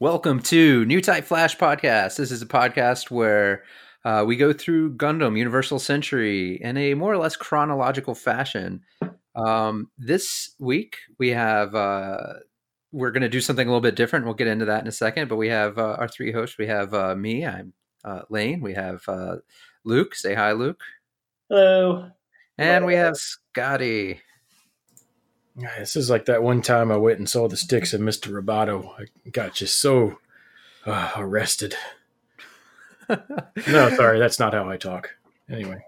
Welcome to New Type Flash Podcast. This is a podcast where uh, we go through Gundam Universal Century in a more or less chronological fashion. Um, this week we have uh, we're going to do something a little bit different. We'll get into that in a second. But we have uh, our three hosts. We have uh, me. I'm uh, Lane. We have uh, Luke. Say hi, Luke. Hello. And we have Scotty. This is like that one time I went and saw the Styx of Mr. Roboto. I got just so uh, arrested. no, sorry, that's not how I talk. Anyway,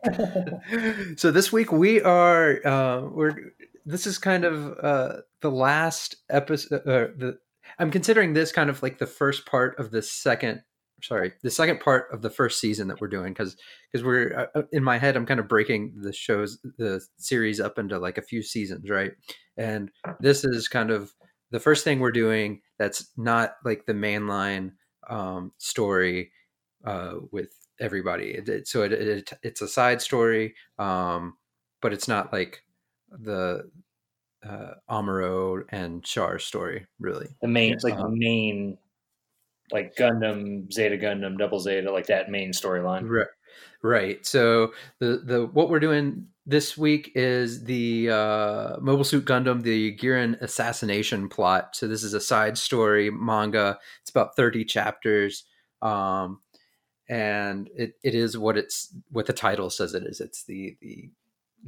so this week we are uh, we're this is kind of uh, the last episode. Uh, the I'm considering this kind of like the first part of the second. Sorry, the second part of the first season that we're doing because because we're uh, in my head I'm kind of breaking the shows the series up into like a few seasons, right? And this is kind of the first thing we're doing that's not like the mainline um, story uh, with everybody. It, it, so it, it, it's a side story, um, but it's not like the uh, Amuro and Char story, really. The main, like the main, like Gundam, Zeta Gundam, Double Zeta, like that main storyline. Right. Right. So the the what we're doing this week is the uh, Mobile Suit Gundam, the Gihren assassination plot. So this is a side story manga. It's about thirty chapters, um, and it, it is what it's what the title says it is. It's the the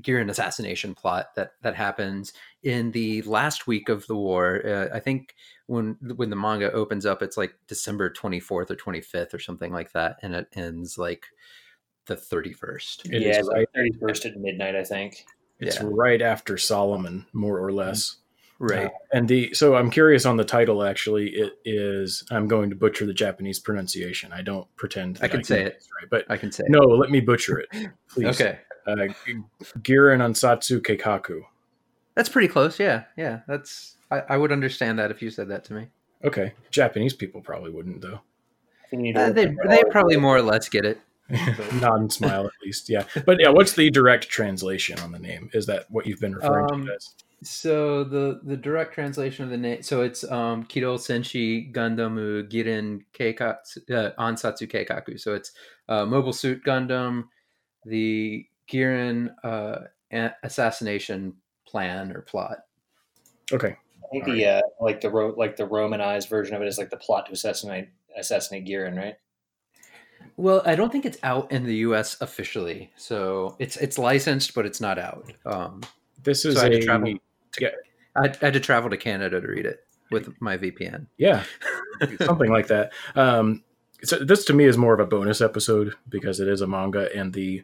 Gihren assassination plot that that happens in the last week of the war. Uh, I think when when the manga opens up, it's like December twenty fourth or twenty fifth or something like that, and it ends like the 31st. It yeah, right. 31st at midnight, I think. It's yeah. right after Solomon, more or less. Right. Uh, and the so I'm curious on the title actually it is I'm going to butcher the Japanese pronunciation. I don't pretend I can I say it right, but I can say No, it. let me butcher it. Please. okay. Uh Gihren Ansatsu Keikaku. That's pretty close. Yeah. Yeah. That's I, I would understand that if you said that to me. Okay. Japanese people probably wouldn't though. Uh, they they probably more or less get it. Nod and smile at least, yeah. But yeah, what's the direct translation on the name? Is that what you've been referring um, to as? So the the direct translation of the name, so it's um, Kiro Senshi Gundam Girin Keikatsu, uh, Ansatsu Keikaku. So it's uh, Mobile Suit Gundam, the Gihren uh, assassination plan or plot. Okay. I think All the right. uh, like the ro- like the Romanized version of it is like the plot to assassinate assassinate Gihren, right? Well, I don't think it's out in the U.S. officially, so it's it's licensed, but it's not out. Um, this is so I had a, to travel. To, yeah. I had to travel to Canada to read it with my VPN. Yeah, something like that. Um, so this to me is more of a bonus episode because it is a manga, and the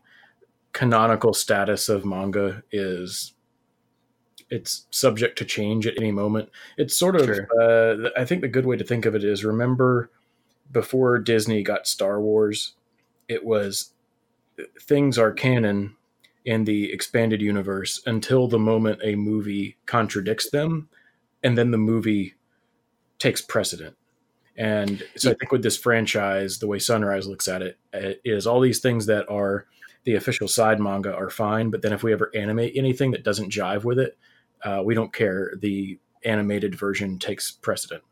canonical status of manga is it's subject to change at any moment. It's sort of, sure. uh, I think the good way to think of it is remember before Disney got Star Wars, it was things are canon in the expanded universe until the moment a movie contradicts them, and then the movie takes precedent. And so I think with this franchise, the way Sunrise looks at it is all these things that are the official side manga are fine, but then if we ever animate anything that doesn't jive with it, uh, we don't care. The animated version takes precedent.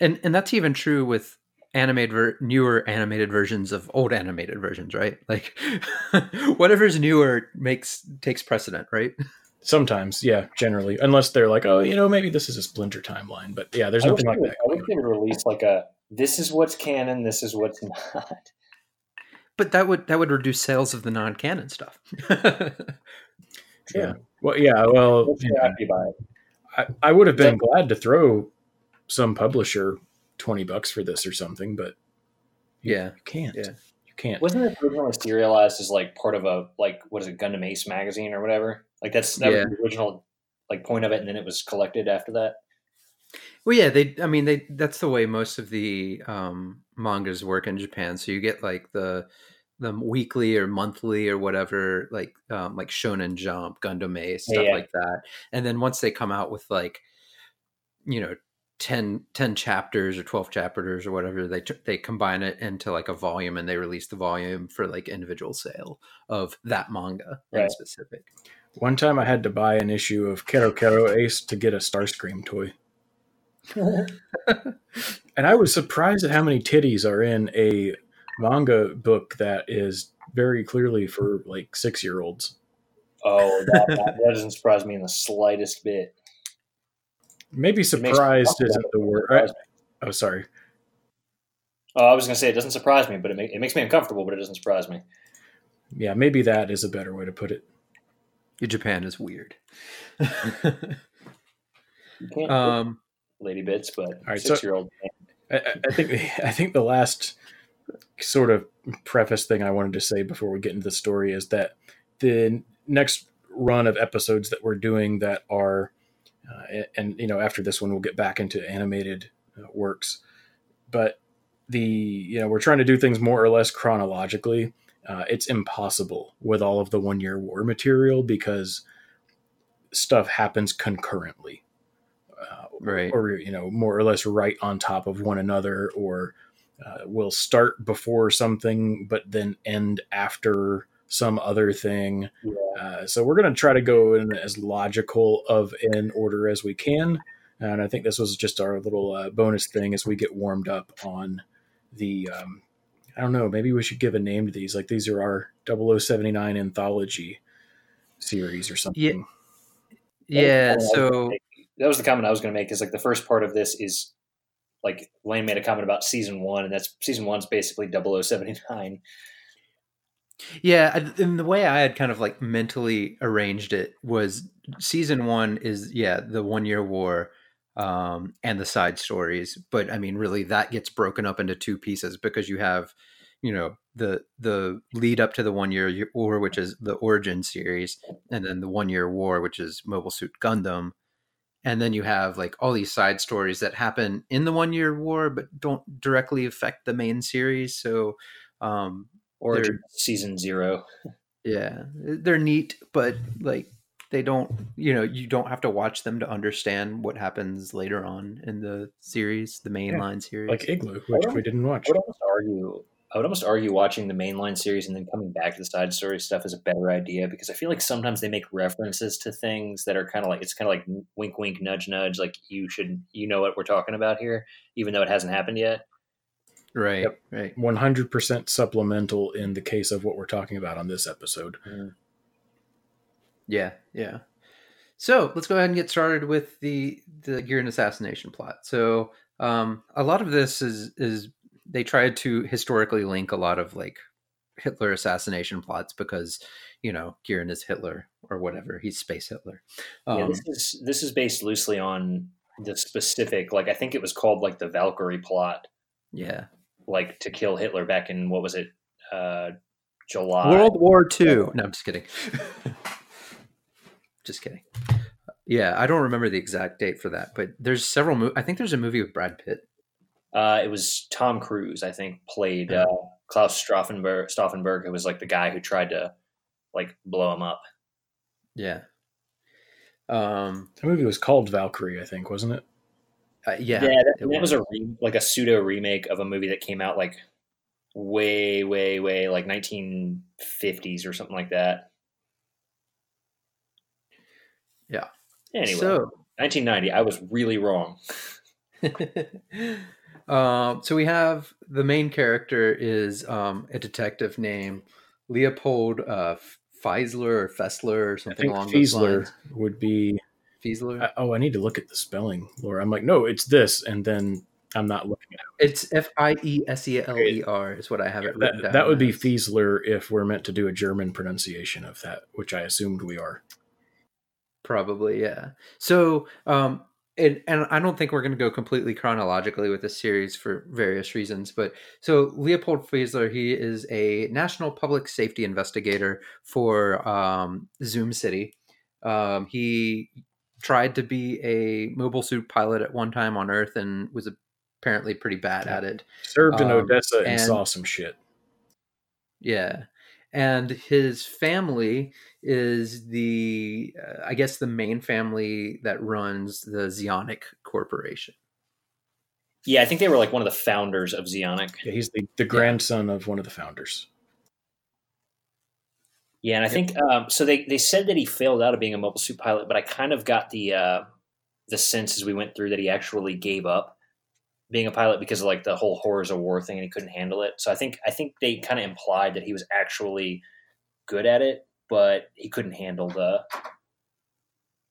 And and that's even true with animated ver- newer animated versions of old animated versions right? Like whatever's newer makes takes precedent right? Sometimes yeah generally. Unless they're like oh you know maybe this is a splinter timeline but yeah there's nothing like that i wish they release like a this is what's canon this is what's not but that would that would reduce sales of the non-canon stuff yeah well yeah well yeah. I, I would have been glad to throw some publisher 20 bucks for this or something, but you, yeah, you can't. Yeah. You can't. Wasn't it originally serialized as like part of a like what is it, Gundam Ace magazine or whatever? Like that's that yeah. was the original like point of it, and then it was collected after that. Well, yeah, they. I mean, they. That's the way most of the um, mangas work in Japan. So you get like the the weekly or monthly or whatever, like um, like Shonen Jump, Gundam Ace, stuff yeah. like that. And then once they come out with like, you know, 10, 10 chapters or 12 chapters or whatever they they combine it into like a volume and they release the volume for like individual sale of that manga right. in specific one time i had to buy an issue of Kero Kero Ace to get a starscream toy And I was surprised at how many titties are in a manga book that is very clearly for like six year olds. Oh, that, that, that, doesn't surprise me in the slightest bit. Maybe surprised isn't the word. Right? Oh, sorry. Oh, I was going to say it doesn't surprise me, but it, make, it makes me uncomfortable, but it doesn't surprise me. Yeah, maybe that is a better way to put it. Japan is weird. um, lady bits, but right, six year old. I, I think I think the last sort of preface thing I wanted to say before we get into the story is that the next run of episodes that we're doing that are, uh, and, and, you know, after this one, we'll get back into animated uh, works, but the, you know, we're trying to do things more or less chronologically. Uh, it's impossible with all of the one year war material because stuff happens concurrently. Right. Or, you know, more or less right on top of one another, or uh, will start before something, but then end after some other thing. Yeah. Uh, so we're going to try to go in as logical of an order as we can. And I think this was just our little uh, bonus thing as we get warmed up on the. Um, I don't know. Maybe we should give a name to these. Like these are our 0079 anthology series or something. Yeah. Yeah. So that was the comment I was going to make. Is like the first part of this is like Lane made a comment about season one, and that's season one's basically 0079. Yeah, and the way I had kind of like mentally arranged it was season one is yeah the one year war um, and the side stories, but I mean really that gets broken up into two pieces because you have you know the the lead up to the one year war, which is the origin series, and then the one year war, which is Mobile Suit Gundam, and then you have like all these side stories that happen in the one year war but don't directly affect the main series. So um or season zero. Yeah they're neat but like they don't you know you don't have to watch them to understand what happens later on in the series the mainline yeah, series. like igloo which we didn't watch. I would almost argue I would almost argue watching the mainline series and then coming back to the side story stuff is a better idea because I feel like sometimes they make references to things that are kind of like it's kind of like wink, wink, nudge, nudge. Like you should, you know what we're talking about here, even though it hasn't happened yet. Right. Yep. Right. One hundred percent supplemental in the case of what we're talking about on this episode. Mm. Yeah. Yeah. So let's go ahead and get started with the the Gihren assassination plot. So um, a lot of this is is they tried to historically link a lot of like Hitler assassination plots because you know Gihren is Hitler or whatever he's space Hitler. Um, yeah, this is this is based loosely on the specific like I think it was called like the Valkyrie plot. Yeah, like to kill Hitler back in what was it uh, July World War Two. No, I'm just kidding. just kidding. Yeah, I don't remember the exact date for that, but there's several. Mo- I think there's a movie with Brad Pitt uh, it was Tom Cruise, I think, played uh, Klaus Stauffenberg, Stauffenberg, who was like the guy who tried to like blow him up. Yeah. Um, the movie was called Valkyrie, I think, wasn't it? Uh, yeah, yeah, that, that was. was a re- like a pseudo remake of a movie that came out like way, way, way like 1950s or something like that. Yeah. Anyway, so, 1990. I was really wrong. Um, so we have the main character is um, a detective named Leopold uh, Feisler or Fessler or something along Fiesler those lines. Would be Fiesler. I, oh, I need to look at the spelling, Laura. I'm like, no, it's this, and then I'm not looking at it. It's F I E S E L E R is what I have it written that, That would be Fiesler if we're meant to do a German pronunciation of that, which I assumed we are. Probably, yeah. So um, and, and I don't think we're going to go completely chronologically with this series for various reasons. But so Leopold Fiesler, he is a national public safety investigator for um, Zum City. Um, he tried to be a mobile suit pilot at one time on Earth and was apparently pretty bad at it. Served in um, Odessa and, and saw some shit. Yeah, and his family is the uh, i guess the main family that runs the Zeonic corporation. Yeah i think they were like one of the founders of Zeonic yeah, he's the, the grandson yeah. of one of the founders. Yeah and i think um, so they, they said that he failed out of being a mobile suit pilot but i kind of got the uh, the sense as we went through that he actually gave up being a pilot because of like the whole horrors of war thing and he couldn't handle it. So I think I think they kind of implied that he was actually good at it, but he couldn't handle the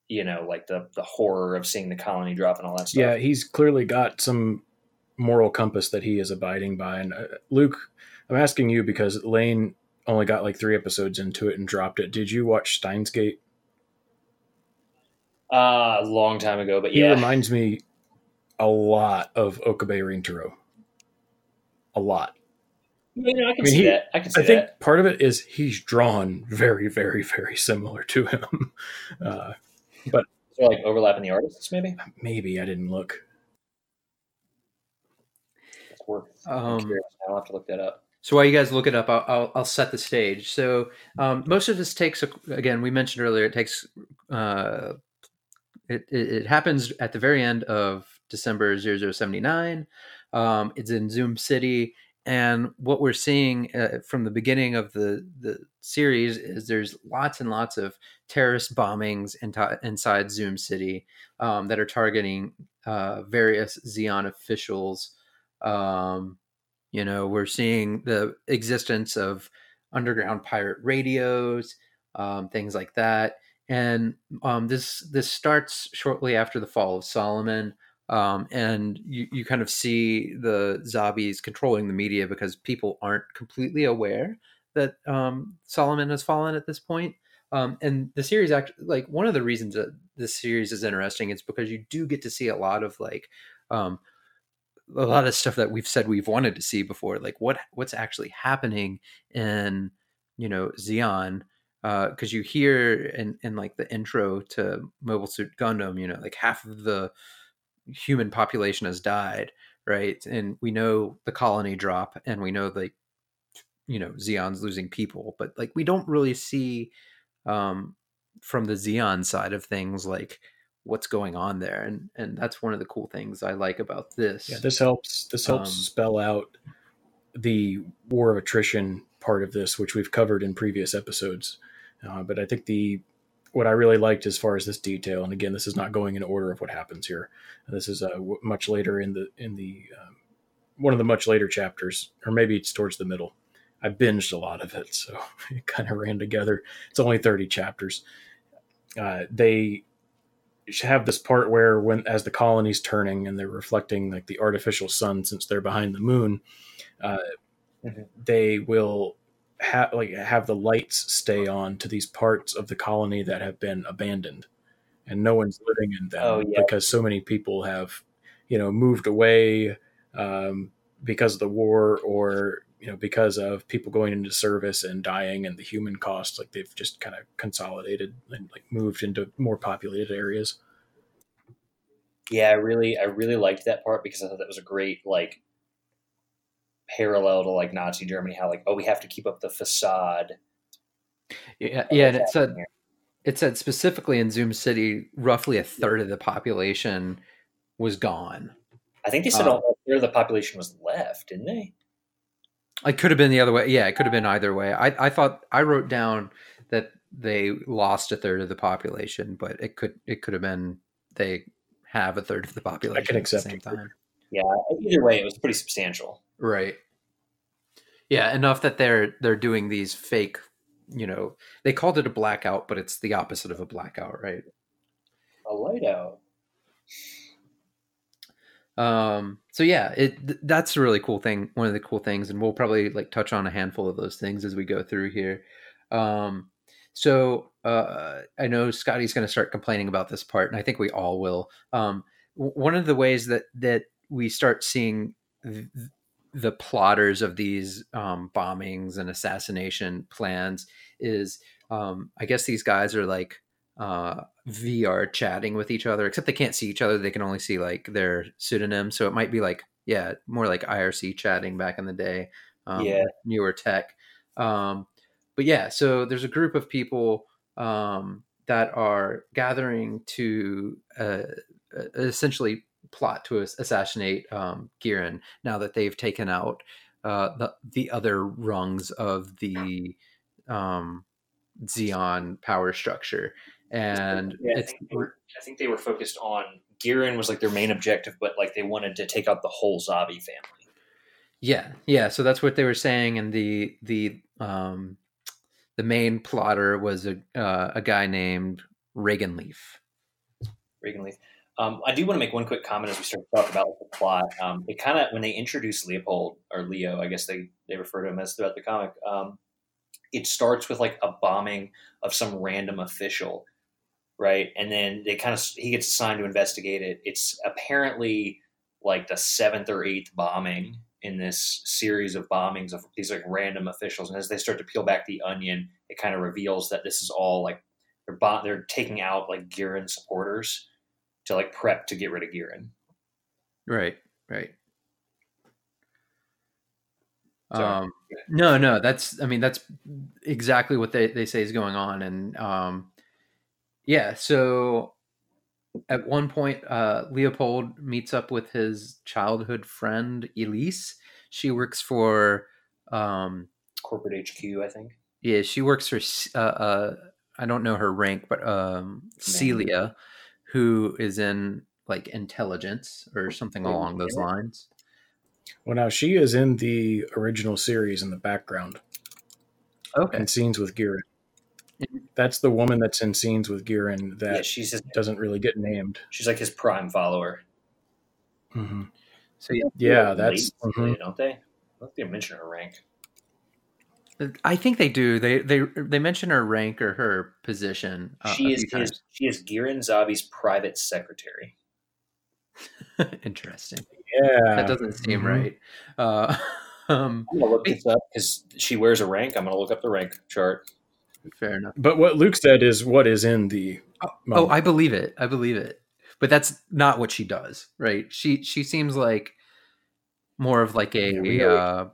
you know like the the horror of seeing the colony drop and all that stuff. Yeah, he's clearly got some moral compass that he is abiding by. And uh, Luke, I'm asking you because Lane only got like three episodes into it and dropped it. Did you watch Steins Gate? Uh, a long time ago, but He yeah, reminds me a lot of Okabe Rintaro. A lot. You know, I can I mean, see he- that. I can see I think that. part of it is he's drawn very, very, very similar to him. Uh, So like overlapping the artists, maybe. maybe I didn't look. It's worth. I'm Um, curious. I'll have to look that up. So while you guys look it up, I'll, I'll, I'll set the stage. So um, most of this takes, again, we mentioned earlier, it takes, uh, it, it, it happens at the very end of December 0079. Um, it's in Zum City. And what we're seeing uh, from the beginning of the, the series is there's lots and lots of terrorist bombings inside Zum City um, that are targeting uh, various Zeon officials. Um, you know, we're seeing the existence of underground pirate radios, um, things like that. And um, this this starts shortly after the fall of Solomon, um, and you, you kind of see the zombies controlling the media because people aren't completely aware that um, Solomon has fallen at this point. Um, and the series actually, like one of the reasons that this series is interesting is because you do get to see a lot of like um, a lot of stuff that we've said we've wanted to see before like what what's actually happening in you know Zeon because you hear in in like the intro to Mobile Suit Gundam you know like half of the human population has died right and we know the colony drop and we know like you know Zeon's losing people but like we don't really see um from the Xeon side of things like what's going on there and and that's one of the cool things i like about this Yeah, this helps. This helps Um, spell out the war of attrition part of this, which we've covered in previous episodes. Uh, but I think the what I really liked as far as this detail, and again, this is not going in order of what happens here. This is uh, much later in the in the um, one of the much later chapters, or maybe it's towards the middle. I binged a lot of it, so it kind of ran together. It's only thirty chapters. Uh, they have this part where when as the colony's turning and they're reflecting like the artificial sun since they're behind the moon uh, Mhm. they will have like have the lights stay on to these parts of the colony that have been abandoned. And no one's living in them Oh, yeah. because so many people have you know moved away um, because of the war or you know because of people going into service and dying and the human cost like they've just kind of consolidated and like moved into more populated areas. Yeah, I really, I really liked that part because I thought that was a great like parallel to like Nazi Germany. How like, oh, we have to keep up the facade. yeah yeah and it said here. it said specifically in zum city roughly a third of the population was gone I think they said um, all a third of the population was left, didn't they? it could have been the other way yeah it could have been either way i i thought i wrote down that they lost a third of the population but it could it could have been they have a third of the population accept at the same it. time Yeah. Either way, it was pretty substantial. Right. Yeah, enough that they're they're doing these fake, you know, they called it a blackout, but it's the opposite of a blackout, right? A light out. Um so yeah, it th- that's a really cool thing, one of the cool things and we'll probably like touch on a handful of those things as we go through here. Um so uh I know Scotty's going to start complaining about this part and I think we all will. Um w- one of the ways that that we start seeing th- the plotters of these um, bombings and assassination plans is um, I guess these guys are like uh, VR chatting with each other, except they can't see each other. They can only see like their pseudonyms. So it might be like, yeah, more like IRC chatting back in the day. Um, Yeah. Newer tech. Um, but yeah, so there's a group of people um, that are gathering to uh, essentially plot to assassinate um, Gihren now that they've taken out uh, the the other rungs of the um, Zeon power structure, and Yeah, I think, they were, I think they were focused on Gihren was like their main objective, but like they wanted to take out the whole Zavi family. Yeah, yeah. So that's what they were saying, and the the um the main plotter was a uh, a guy named Regan Leaf. Regan Leaf. Um, I do want to make one quick comment as we start to talk about the plot. Um, it kind of when they introduce Leopold or Leo, I guess they they refer to him as throughout the comic. Um, it starts with like a bombing of some random official, right? And then they kind of he gets assigned to investigate it. It's apparently like the seventh or eighth bombing in this series of bombings of these like random officials. And as they start to peel back the onion, it kind of reveals that this is all like they're bo- they're taking out like Gihren supporters to like prep to get rid of Gihren. Right, right. Sorry. Um, no, no, that's I mean that's exactly what they, they say is going on, and um, yeah. So at one point, uh, Leopold meets up with his childhood friend Elise. She works for um, Corporate HQ, I think. yeah, she works for uh, uh, I don't know her rank, but um, Celia, who is in like intelligence or something along those lines. Well, now she is in the original series in the background Okay, and scenes with Gihren. That's the woman that's in scenes with Gihren that yeah, she's his, doesn't really get named. she's like his prime follower. hmm so yeah, Yeah, that's Late, mhm. don't they? I don't think they mention her rank. I think they do. They they they mention her rank or her position. Uh, she is his, she is Gihren Zavi's private secretary. Interesting. yeah. That doesn't seem Mhm. right. Uh, um, I'm gonna look this up because she wears a rank. I'm gonna look up the rank chart. fair enough. But what Luke said is what is in the. Oh, manga. I believe it. I believe it. But that's not what she does, right? She she seems like more of like a Yeah, we uh,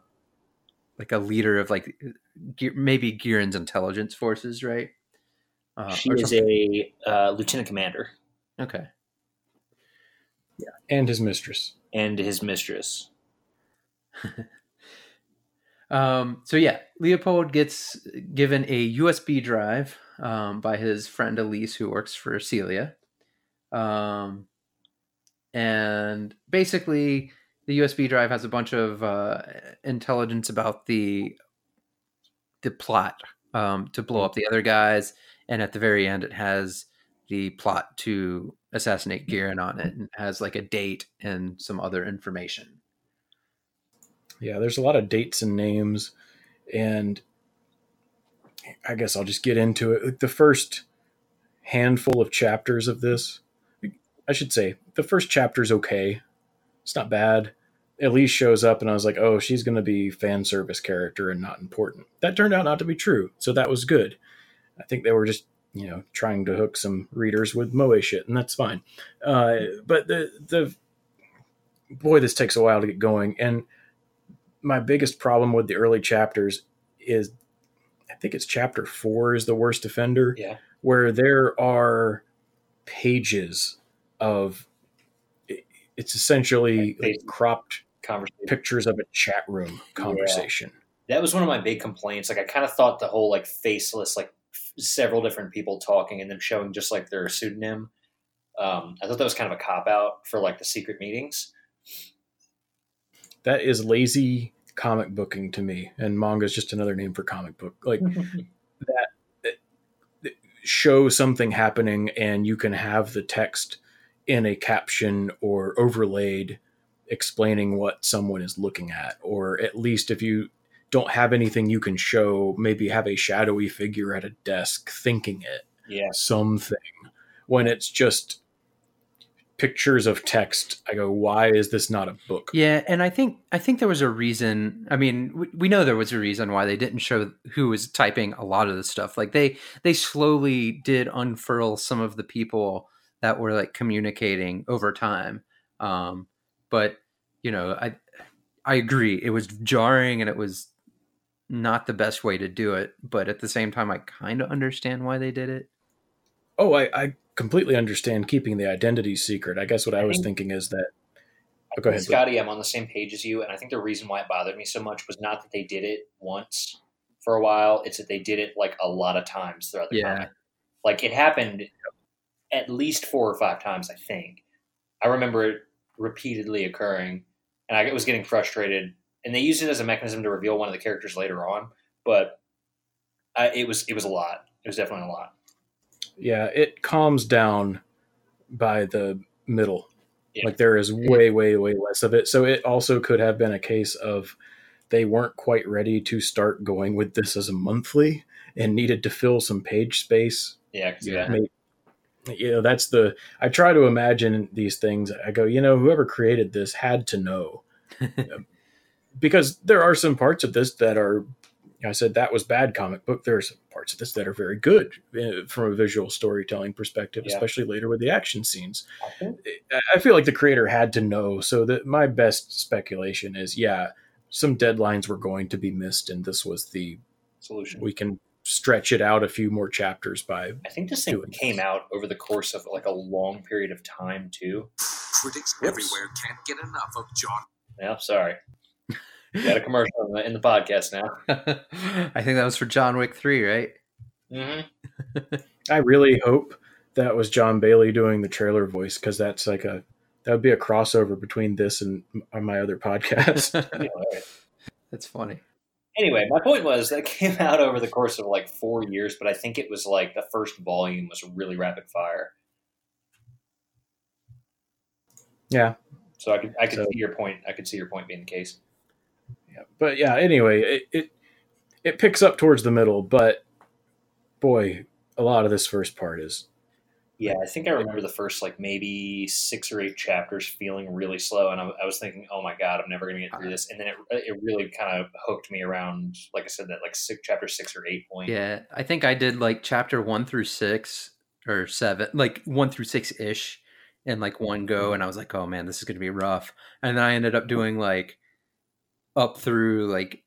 like a leader of like maybe Giren's intelligence forces, right? Uh, she is something. a uh, lieutenant commander okay. Yeah, and his mistress. and his mistress. Um, so yeah, Leopold gets given a USB drive um, by his friend Elise, who works for Celia. Um, and basically, the USB drive has a bunch of uh, intelligence about the the plot um, to blow up the other guys, and at the very end, it has the plot to assassinate Giren on it, and has like a date and some other information. Yeah, there's a lot of dates and names, and I guess I'll just get into it. Like, The first handful of chapters of this, I should say, the first chapter's okay. It's not bad. Elise shows up, and I was like, oh, she's going to be fan service character and not important. That turned out not to be true, so that was good. I think they were just, you know, trying to hook some readers with Moe shit, and that's fine. Uh, but the the boy, this takes a while to get going, and my biggest problem with the early chapters is I think it's chapter four is the worst offender, Yeah. where there are pages of it's essentially Like cropped Conversation. pictures of a chat room conversation. That was one of my big complaints. Like I kind of thought the whole like faceless, like f- several different people talking and them showing just like their pseudonym. Um, I thought that was kind of a cop out for like the secret meetings. That is lazy comic booking to me, and manga is just another name for comic book. Like that show something happening and you can have the text in a caption or overlaid explaining what someone is looking at or at least if you don't have anything you can show maybe have a shadowy figure at a desk thinking it yeah. something when it's just pictures of text i go why is this not a book Yeah, and I think I think there was a reason. I mean, we, we know there was a reason why they didn't show who was typing a lot of the stuff. Like they they slowly did unfurl some of the people that were like communicating over time. Um, but you know, I I agree. It was jarring and it was not the best way to do it. But at the same time, I kind of understand why they did it. oh I, I completely understand keeping the identity secret i guess what i, I was think- thinking is that oh, go ahead Blake. Scotty, I'm on the same page as you, and I think the reason why it bothered me so much was not that they did it once for a while; it's that they did it like a lot of times throughout the Yeah. comic. Like it happened at least four or five times, I think. I remember it repeatedly occurring, and I was getting frustrated. And they used it as a mechanism to reveal one of the characters later on, but I, it was it was a lot. It was definitely a lot. Yeah, it calms down by the middle. Yeah. Like there is way, way, way less of it. So it also could have been a case of they weren't quite ready to start going with this as a monthly and needed to fill some page space. Yeah, I can see Yeah. Maybe- you know, that's the I try to imagine these things. I go, you know, whoever created this had to know because there are some parts of this that are I said that was bad comic book. There are some parts of this that are very good uh, from a visual storytelling perspective, Yeah. especially later with the action scenes. I I- I feel like the creator had to know. So that my best speculation is, yeah, some deadlines were going to be missed, and this was the solution. we can stretch it out a few more chapters by. I think this thing came this. out over the course of like a long period of time too. Critics Whoops. everywhere can't get enough of John Yeah, sorry. We got a commercial in the, in the podcast now. I think that was for John Wick 3, right? Mm-hmm. I really hope that was John Bailey doing the trailer voice because that's like a that would be a crossover between this and my other podcast. That's funny. Anyway, my point was that came out over the course of like four years, but I think it was like the first volume was really rapid fire. yeah, So I could I could So- see your point. I could see your point being the case. yeah, but yeah. Anyway, it, it it picks up towards the middle, but boy, a lot of this first part is Yeah, I think I remember the first like maybe six or eight chapters feeling really slow, and I, I was thinking, "Oh my god, I'm never going to get through uh-huh. this." And then it uh, it really kind of hooked me around, like I said, that like six, chapter six or eight point. Yeah, I think I did like chapter one through six or seven, like one through six ish in like one go. Mm-hmm. And I was like, oh man, this is going to be rough. And then I ended up doing like up through like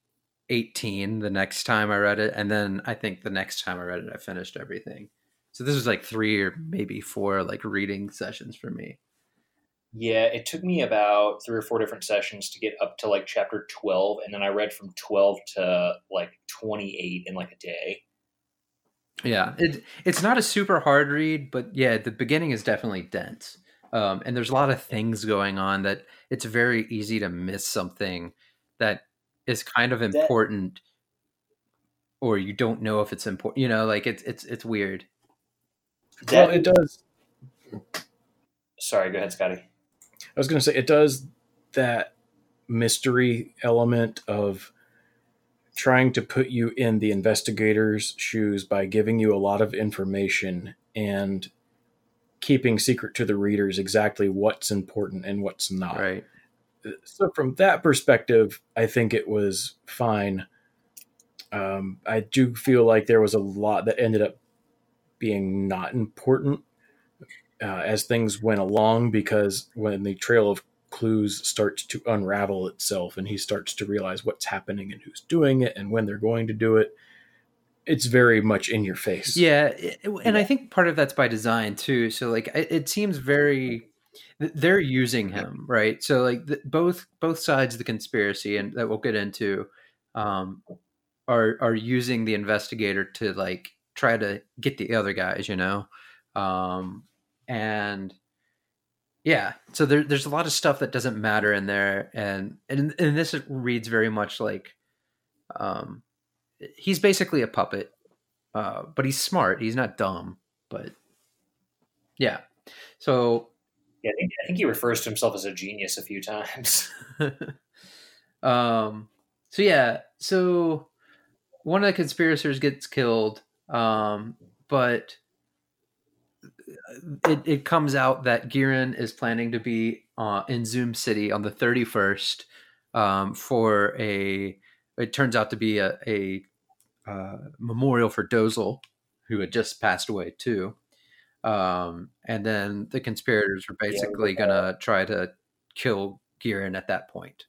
18 the next time I read it. And then I think the next time I read it, I finished everything. So this was like three or maybe four like reading sessions for me. Yeah, it took me about three or four different sessions to get up to like chapter 12, and then I read from 12 to like 28 in like a day. Yeah, it it's not a super hard read, but yeah, the beginning is definitely dense, um, and there's a lot of things going on that it's very easy to miss something that is kind of important, or you don't know if it's important. You know, like it's it's it's weird. Well, it does. Sorry, go ahead, Scotty. I was going to say it does that mystery element of trying to put you in the investigator's shoes by giving you a lot of information and keeping secret to the readers exactly what's important and what's not. Right. So from that perspective, I think it was fine. Um, I do feel like there was a lot that ended up being not important uh, as things went along because when the trail of clues starts to unravel itself and he starts to realize what's happening and who's doing it and when they're going to do it, it's very much in your face. Yeah, and I think part of that's by design too. So like it, it seems very they're using him, right? So like the, both both sides of the conspiracy and that we'll get into um are are using the investigator to like try to get the other guys, you know. Um and yeah, so there, there's a lot of stuff that doesn't matter in there and and and this reads very much like um he's basically a puppet uh, but he's smart. He's not dumb. But yeah, so Yeah, I think, I think he refers to himself as a genius a few times. um, so yeah, so one of the conspirators gets killed, um, but it, it comes out that Gihren is planning to be uh, in Zum City on the 31st um, for a. It turns out to be a, a uh, memorial for Dozle, who had just passed away too. Um, and then the conspirators were basically Yeah, gonna try to kill Gihren at that point.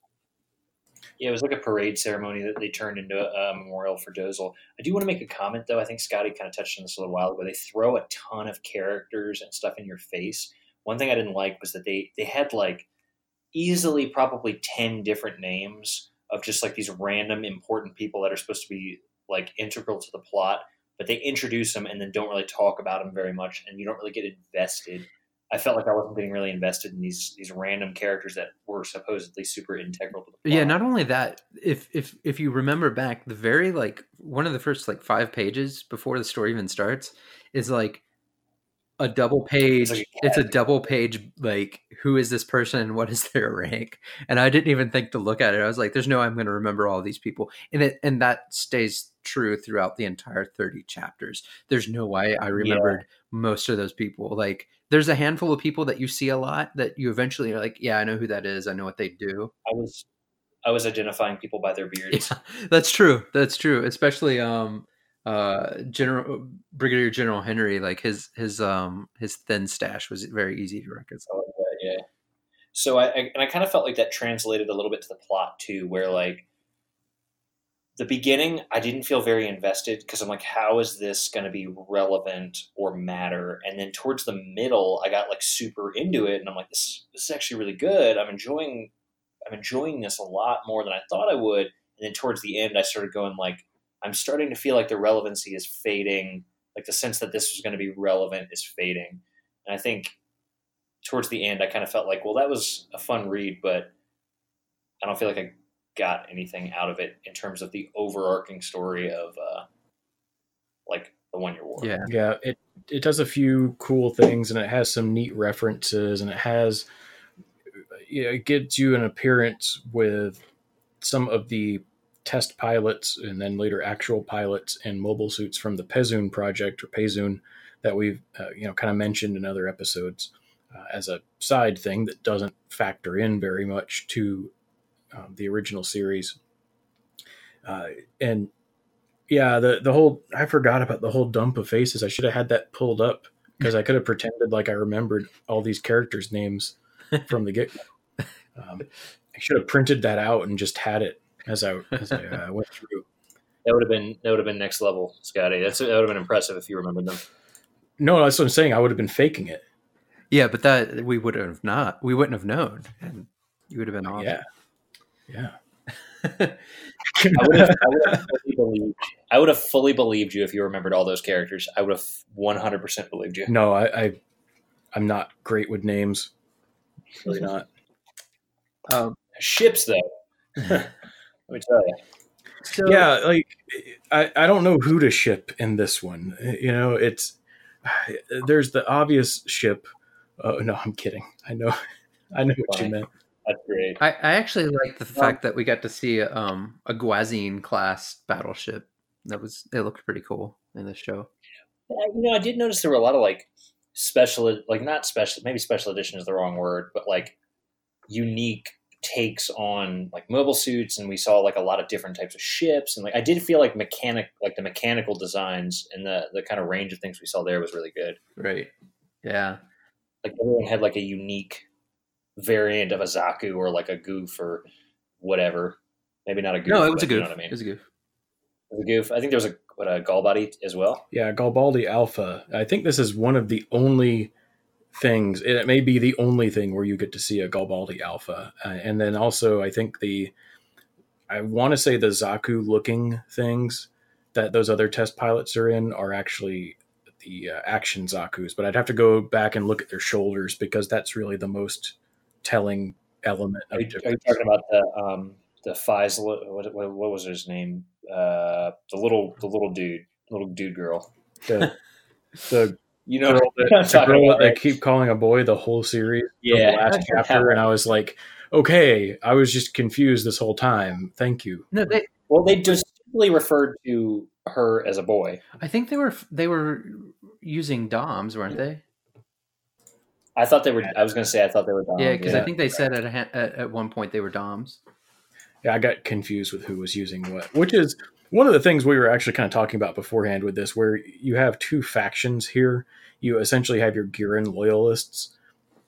Yeah, it was like a parade ceremony that they turned into a, memorial for Dozle. I do want to make a comment, though. I think Scotty kind of touched on this a little while ago. They throw a ton of characters and stuff in your face. One thing I didn't like was that they they had like easily probably ten different names of just like these random important people that are supposed to be like integral to the plot, but they introduce them and then don't really talk about them very much, and you don't really get invested. I felt like I wasn't getting really invested in these these random characters that were supposedly super integral to the plot. Yeah, not only that, if if if you remember back, the very like one of the first like five pages before the story even starts is like a double page. like a It's a double page like who is this person and what is their rank? And I didn't even think to look at it. I was like, there's no way I'm going to remember all these people. And it and that stays true throughout the entire 30 chapters. There's no way I remembered most of those people. Like there's a handful of people that you see a lot that you eventually are like, yeah, I know who that is. I know what they do. I was I was identifying people by their beards. Yeah, that's true. That's true. Especially um uh General Brigadier General Henry, like his his um his thin stash was very easy to reconcile. Oh, yeah, yeah. So I, I and I kind of felt like that translated a little bit to the plot too, where like the beginning I didn't feel very invested because I'm like, how is this going to be relevant or matter? And then towards the middle, I got like super into it, and I'm like, this this is actually really good. I'm enjoying I'm enjoying this a lot more than I thought I would. And then towards the end, I started going like, I'm starting to feel like the relevancy is fading. Like the sense that this was going to be relevant is fading. And I think towards the end, I kind of felt like, well, that was a fun read, but I don't feel like I got anything out of it in terms of the overarching story of uh, like the One Year War. Yeah. Yeah, it it does a few cool things, and it has some neat references, and it has you know, it gives you an appearance with some of the test pilots and then later actual pilots and mobile suits from the Pezun project or Pezun that we've uh, you know kind of mentioned in other episodes uh, as a side thing that doesn't factor in very much to um, the original series. Uh, and yeah, the the whole I forgot about the whole dump of faces. I should have had that pulled up because I could have pretended like I remembered all these characters' names from the get. Um, I should have printed that out and just had it as I as I uh, went through. That would have been that would have been next level, Scotty. That's that would have been impressive if you remembered them. No, that's what I'm saying. I would have been faking it. Yeah, but that we would have not. We wouldn't have known, and you would have been awesome. Yeah, yeah. I would, have, I, would have fully believed, I would have fully believed you if you remembered all those characters. I would have 100% believed you. No, I, I I'm not great with names. Really not. um, Ships, though. Let me tell you. so, yeah like I, I don't know who to ship in this one you know it's there's the obvious ship oh no i'm kidding i know i know what you meant That's great. I, I actually like the fact that we got to see um, a Gwazine class battleship. That was it looked pretty cool in the show. Yeah, you know, I did notice there were a lot of like special, like not special, maybe special edition is the wrong word, but like unique takes on like mobile suits, and we saw like a lot of different types of ships, and like I did feel like mechanic, like the mechanical designs and the the kind of range of things we saw there was really good. Right. Yeah. Like everyone had like a unique variant of a Zaku or like a Gouf or whatever. Maybe not a Gouf. No, it was a but you Gouf. know what I mean? It was a Gouf. It was a Gouf. I think there was a what a Galbaldy as well. yeah Galbaldy alpha i think this is one of the only things it may be the only thing where you get to see a Galbaldy alpha uh, and then also i think the i want to say the zaku looking things that those other test pilots are in are actually the uh, action zakus but i'd have to go back and look at their shoulders because that's really the most telling element Are of you, are you talking about the um the Faisal? What, what, what was his name? Uh, the little the little dude, little dude girl. the, the You know, girl that, I'm the girl about, that they right? keep calling a boy the whole series Yeah. the last chapter and i was like okay i was just confused this whole time thank you No, they. Well, they distinctly referred to her as a boy. I think they were they were using DOMs, weren't they? I thought they were. I was going to say I thought they were. Dom, yeah, because I think they said at, a, at at one point they were DOMs. yeah i got confused with who was using what which is one of the things we were actually kind of talking about beforehand with this where you have two factions here you essentially have your Gihren loyalists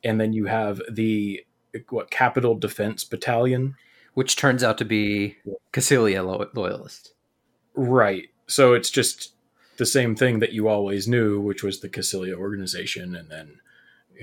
and then you have the what capital defense battalion which turns out to be Kycilia lo- loyalist. Right. So it's just the same thing that you always knew, which was the Kycilia organization, and then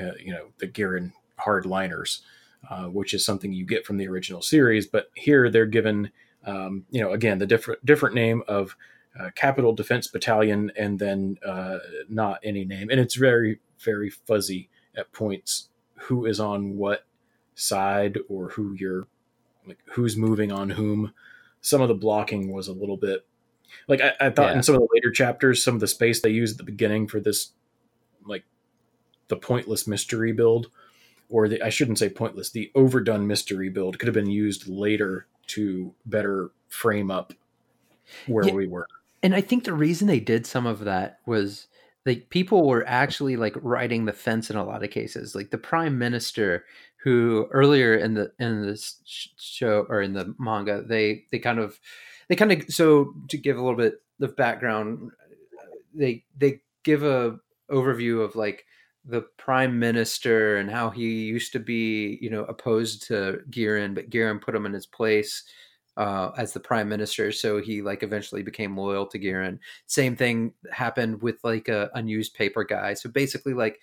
uh, you know the Gihren hardliners, uh, which is something you get from the original series. But here they're given, um, you know, again the different different name of uh, Capital Defense Battalion, and then uh, not any name, and it's very very fuzzy at points who is on what side or who you're like who's moving on whom. Some of the blocking was a little bit like I, I thought Yeah. in some of the later chapters, some of the space they used at the beginning for this like the pointless mystery build, or the I shouldn't say pointless, the overdone mystery build could have been used later to better frame up where Yeah. we were. and I think the reason they did some of that was like people were actually like riding the fence in a lot of cases. Like the prime minister, who earlier in the in this show or in the manga, they they kind of they kind of so to give a little bit of background, they they give a overview of like the prime minister and how he used to be you know opposed to Gihren, but Gihren put him in his place uh, as the prime minister. So he like eventually became loyal to Gihren. Same thing happened with like a, a newspaper guy. So basically, like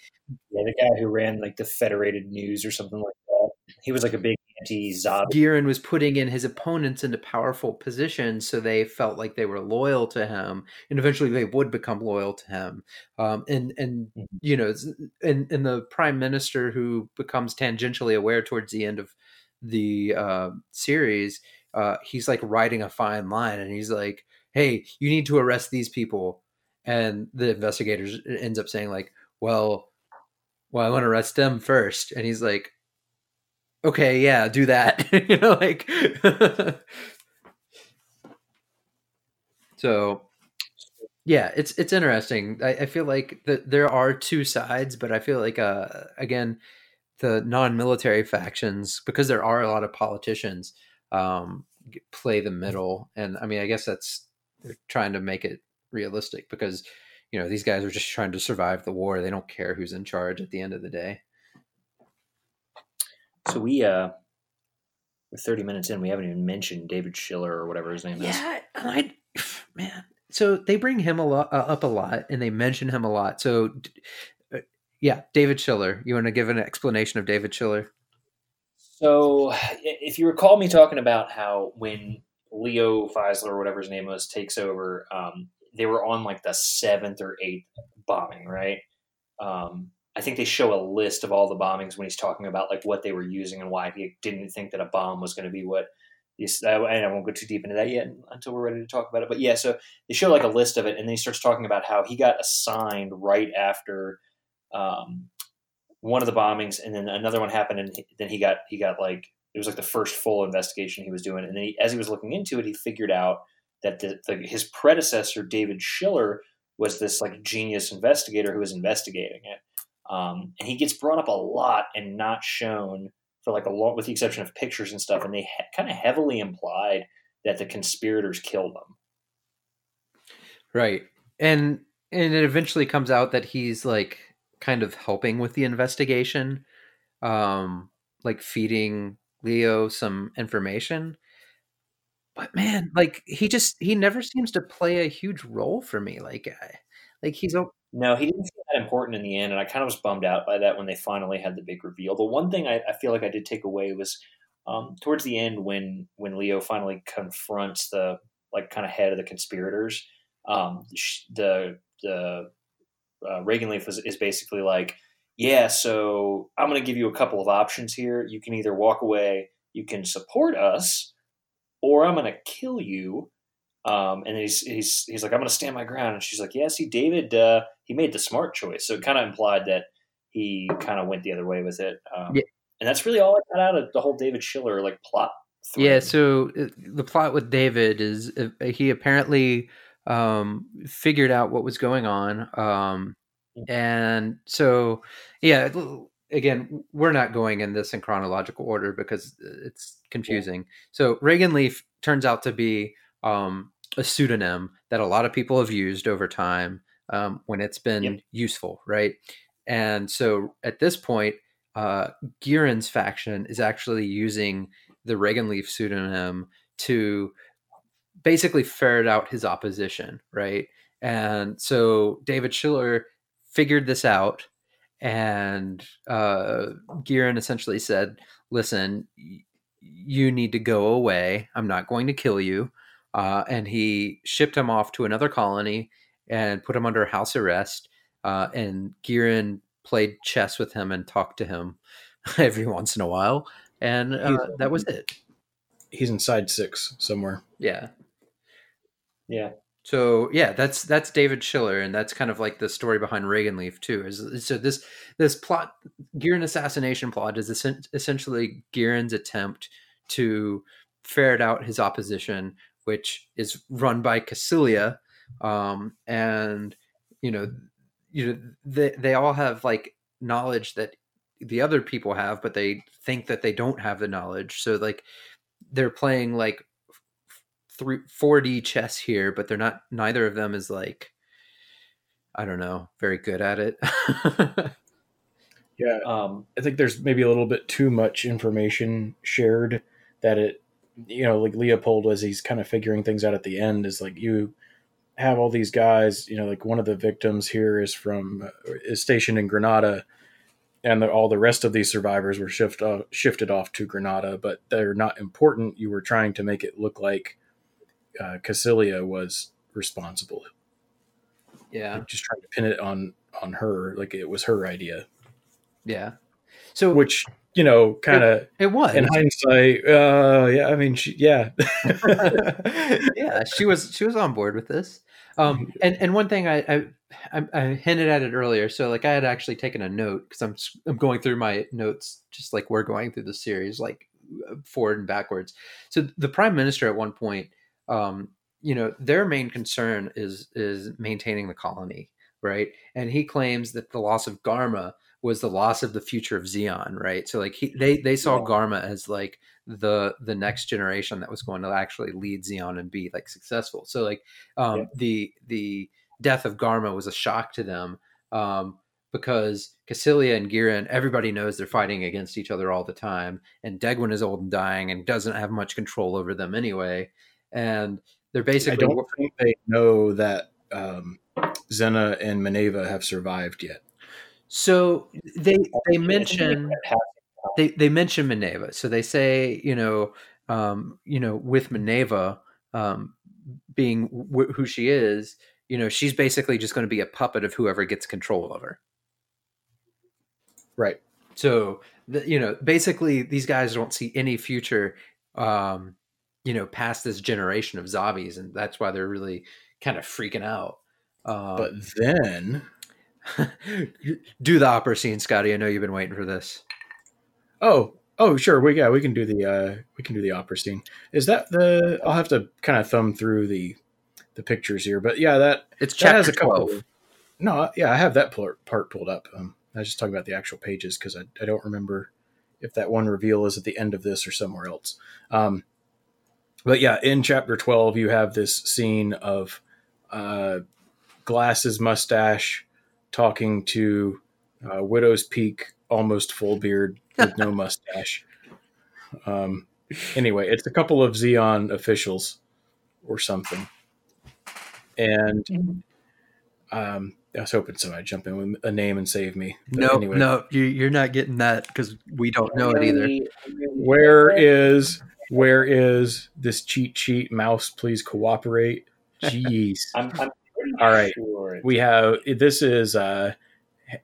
Yeah, the guy who ran like the Federated News or something like that. He was like a big anti-Zabi. Gihren was putting in his opponents into powerful positions, so they felt like they were loyal to him, and eventually they would become loyal to him. Um, and and Mhm. you know, and and the prime minister who becomes tangentially aware towards the end of the uh, series, uh, he's like riding a fine line, and he's like, "Hey, you need to arrest these people," and the investigators ends up saying like, "Well." Well, I want to arrest them first, and he's like, okay yeah do that. You know like so yeah it's it's interesting. I, I feel like that there are two sides but i feel like uh again the non-military factions because there are a lot of politicians um play the middle. And i mean i guess that's they're trying to make it realistic because you know these guys are just trying to survive the war. They don't care who's in charge at the end of the day So we uh we're 30 minutes in, we haven't even mentioned David Schiller or whatever his name is. Yeah, I man. So they bring him a lot uh, up a lot, and they mention him a lot. So, uh, yeah, David Schiller. You want to give an explanation of David Schiller? So if you recall me talking about how when Leo Feisler or whatever his name was takes over, um, they were on like the seventh or eighth bombing, right? Um, I think they show a list of all the bombings when he's talking about like what they were using and why he didn't think that a bomb was going to be what. And I won't go too deep into that yet until we're ready to talk about it. But yeah, so they show like a list of it, and then he starts talking about how he got assigned right after um, one of the bombings, and then another one happened, and then he got he got like it was like the first full investigation he was doing, and then he, as he was looking into it, he figured out that the, the, his predecessor David Schiller was this like genius investigator who was investigating it, um, and he gets brought up a lot and not shown for like a lot, with the exception of pictures and stuff, and they he- kind of heavily implied that the conspirators killed them. Right, and and it eventually comes out that he's like kind of helping with the investigation, um, like feeding Leo some information. But man, like he just he never seems to play a huge role for me. Like, like he's No, he didn't feel that important in the end, and I kind of was bummed out by that when they finally had the big reveal. The one thing I, I feel like I did take away was um, towards the end when when Leo finally confronts the like kind of head of the conspirators. Um, the the uh, Reagan Leaf was, is basically like, yeah, so I'm going to give you a couple of options here. You can either walk away, you can support us, or I'm going to kill you. Um, and he's, he's, he's like, I'm going to stand my ground. And she's like, yeah, see, David, uh, he made the smart choice. So it kind of implied that he kind of went the other way with it. Um, Yeah. And that's really all I got out of the whole David Schiller like plot. Yeah, so uh, the plot with David is uh, he apparently um, figured out what was going on, um, and so yeah. Again, we're not going in this in chronological order because it's confusing. So Reagan Leaf turns out to be um, a pseudonym that a lot of people have used over time um, when it's been Yep. useful, right? And so at this point, uh, Gihren's faction is actually using the Reagan Leaf pseudonym to basically ferret out his opposition, right? And so David Schiller figured this out, and uh, Gihren essentially said, "Listen, y- you need to go away. I'm not going to kill you." Uh, and he shipped him off to another colony and put him under house arrest. Uh, and Gihren played chess with him and talked to him every once in a while, and uh, that was it. He's inside six somewhere. Yeah. Yeah. So yeah, that's that's David Schiller, and that's kind of like the story behind Reaganleaf too. Is so this this plot, Gihren assassination plot, is essentially Gihren's attempt to ferret out his opposition, which is run by Kycilia, um, and you know, you know, they they all have like knowledge that the other people have, but they think that they don't have the knowledge. So like they're playing like three 4D chess here, but they're not. Neither of them is like, I don't know, very good at it. Yeah, Um, I think there's maybe a little bit too much information shared that it, you know, like Leopold as he's kind of figuring things out at the end is like you have all these guys, you know, like one of the victims here is from uh, is stationed in Granada, and the, all the rest of these survivors were shift uh, shifted off to Granada, but they're not important. You were trying to make it look like uh, Kycilia was responsible, yeah, just trying to pin it on on her, like it was her idea, yeah. So which you know, kind of it was. in hindsight, uh, yeah, I mean, she, yeah, yeah, she was she was on board with this. Um, and and one thing I, I I I hinted at it earlier. So like I had actually taken a note because I'm I'm going through my notes just like we're going through the series like forward and backwards. So the prime minister at one point, um, you know, their main concern is is maintaining the colony, right? And he claims that the loss of Garma was the loss of the future of Zeon, right? So like he they they saw Yeah. Garma as like the the next generation that was going to actually lead Zeon and be like successful. So like um Yeah. the the death of Garma was a shock to them um because Kycilia and Gihren, everybody knows they're fighting against each other all the time, and Degwin is old and dying and doesn't have much control over them anyway. And they're I basically don't think they know that um, Zena and Mineva have survived yet. So they they mention they they mention Mineva. So they say, you know, um, you know, with Mineva um, being who she is, you know, she's basically just going to be a puppet of whoever gets control of her. Right. So, the, you know, basically these guys don't see any future, um, you know, past this generation of Zabis, and that's why they're really kind of freaking out. Um, But then, do the opera scene, Scotty. I know you've been waiting for this. oh, oh, sure, we yeah, we can do the uh, we can do the opera scene. Is that the? I'll have to kind of thumb through the the pictures here, but yeah, that It's that has chapter a couple. twelve. No, yeah, I have that part, part pulled up. Um, I was just talking about the actual pages because I, I don't remember if that one reveal is at the end of this or somewhere else. Um, but yeah, in chapter 12, you have this scene of uh, Glass's mustache talking to uh, Widow's Peak, almost full beard with no mustache. Um, anyway, it's a couple of Zeon officials or something. And um, I was hoping somebody jump in with a name and save me. But No, anyway, no, you, you're not getting that because we don't know it either. Where is where is this cheat sheet? Mouse, please cooperate. Jeez. I'm, I'm pretty All right. sure. we have this is uh,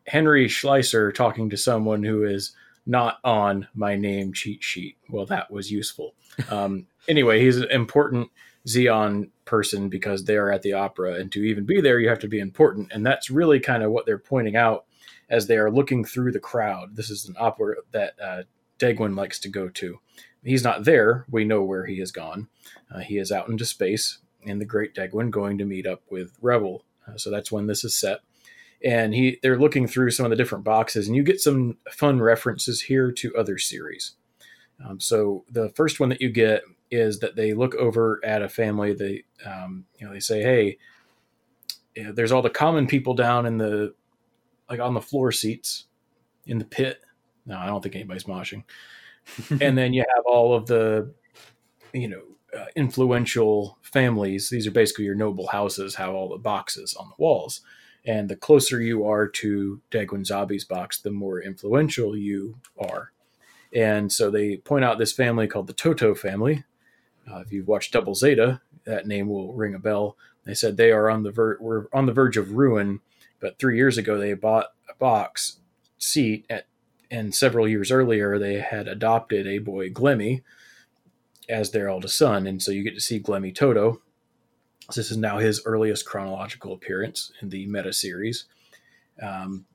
Henry Schleiser talking to someone who is not on my name cheat sheet. Well, that was useful. Um, anyway, he's an important Zeon person because they are at the opera, and to even be there, you have to be important, and that's really kind of what they're pointing out as they are looking through the crowd. This is an opera that uh, Degwin likes to go to. He's not there. We know where he has gone. Uh, he is out into space in the Great Degwin, going to meet up with Revil. Uh, so that's when this is set. And he, they're looking through some of the different boxes, and you get some fun references here to other series. Um, so the first one that you get is that they look over at a family. They, um, you know, they say, "Hey, there's all the common people down in the, like on the floor seats, in the pit." No, I don't think anybody's moshing. and then you have all of the, you know, influential families. These are basically your noble houses. Have all the boxes on the walls, and the closer you are to Degwin Zabi's box, the more influential you are. And so they point out this family called the Toto family. Uh, if you've watched Double Zeta, that name will ring a bell. They said they are on the ver- were on the verge of ruin, but three years ago they bought a box seat at, and several years earlier they had adopted a boy Glemmy as their eldest son, and so you get to see Glemmy Toto. This is now his earliest chronological appearance in the meta series, um,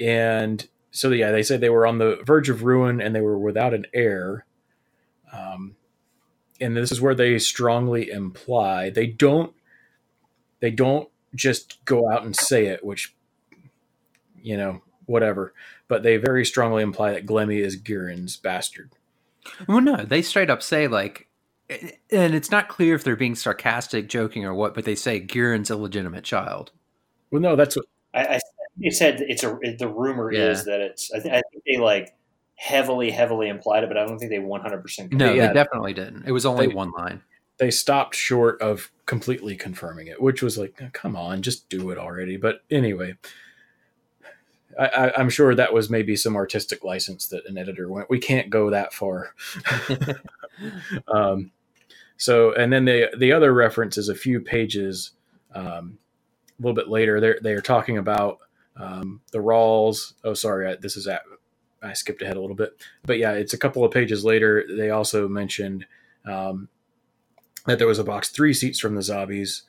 and so yeah, they said they were on the verge of ruin and they were without an heir. Um, and this is where they strongly imply they don't they don't just go out and say it, which you know whatever, but they very strongly imply that Glemmy is Gihren's bastard. Well, no, they straight up say like, and it's not clear if they're being sarcastic, joking, or what, but they say Gihren's illegitimate child. Well, no, that's what I, I they said it's a the rumor Yeah. is that it's. I, th- I think they like heavily, heavily implied it, but I don't think they one hundred percent. No, Yeah. they definitely didn't. It was only They- one line. they stopped short of completely confirming it, which was like, "Oh, come on, just do it already. But anyway, I, I'm sure that was maybe some artistic license that an editor went. We can't go that far. um, so, and then the the other reference is a few pages um, a little bit later. They're they're talking about um, the Rawls. Oh, sorry, I, this is at. I skipped ahead a little bit, but yeah, it's a couple of pages later. They also mentioned um, that there was a box three seats from the Zabis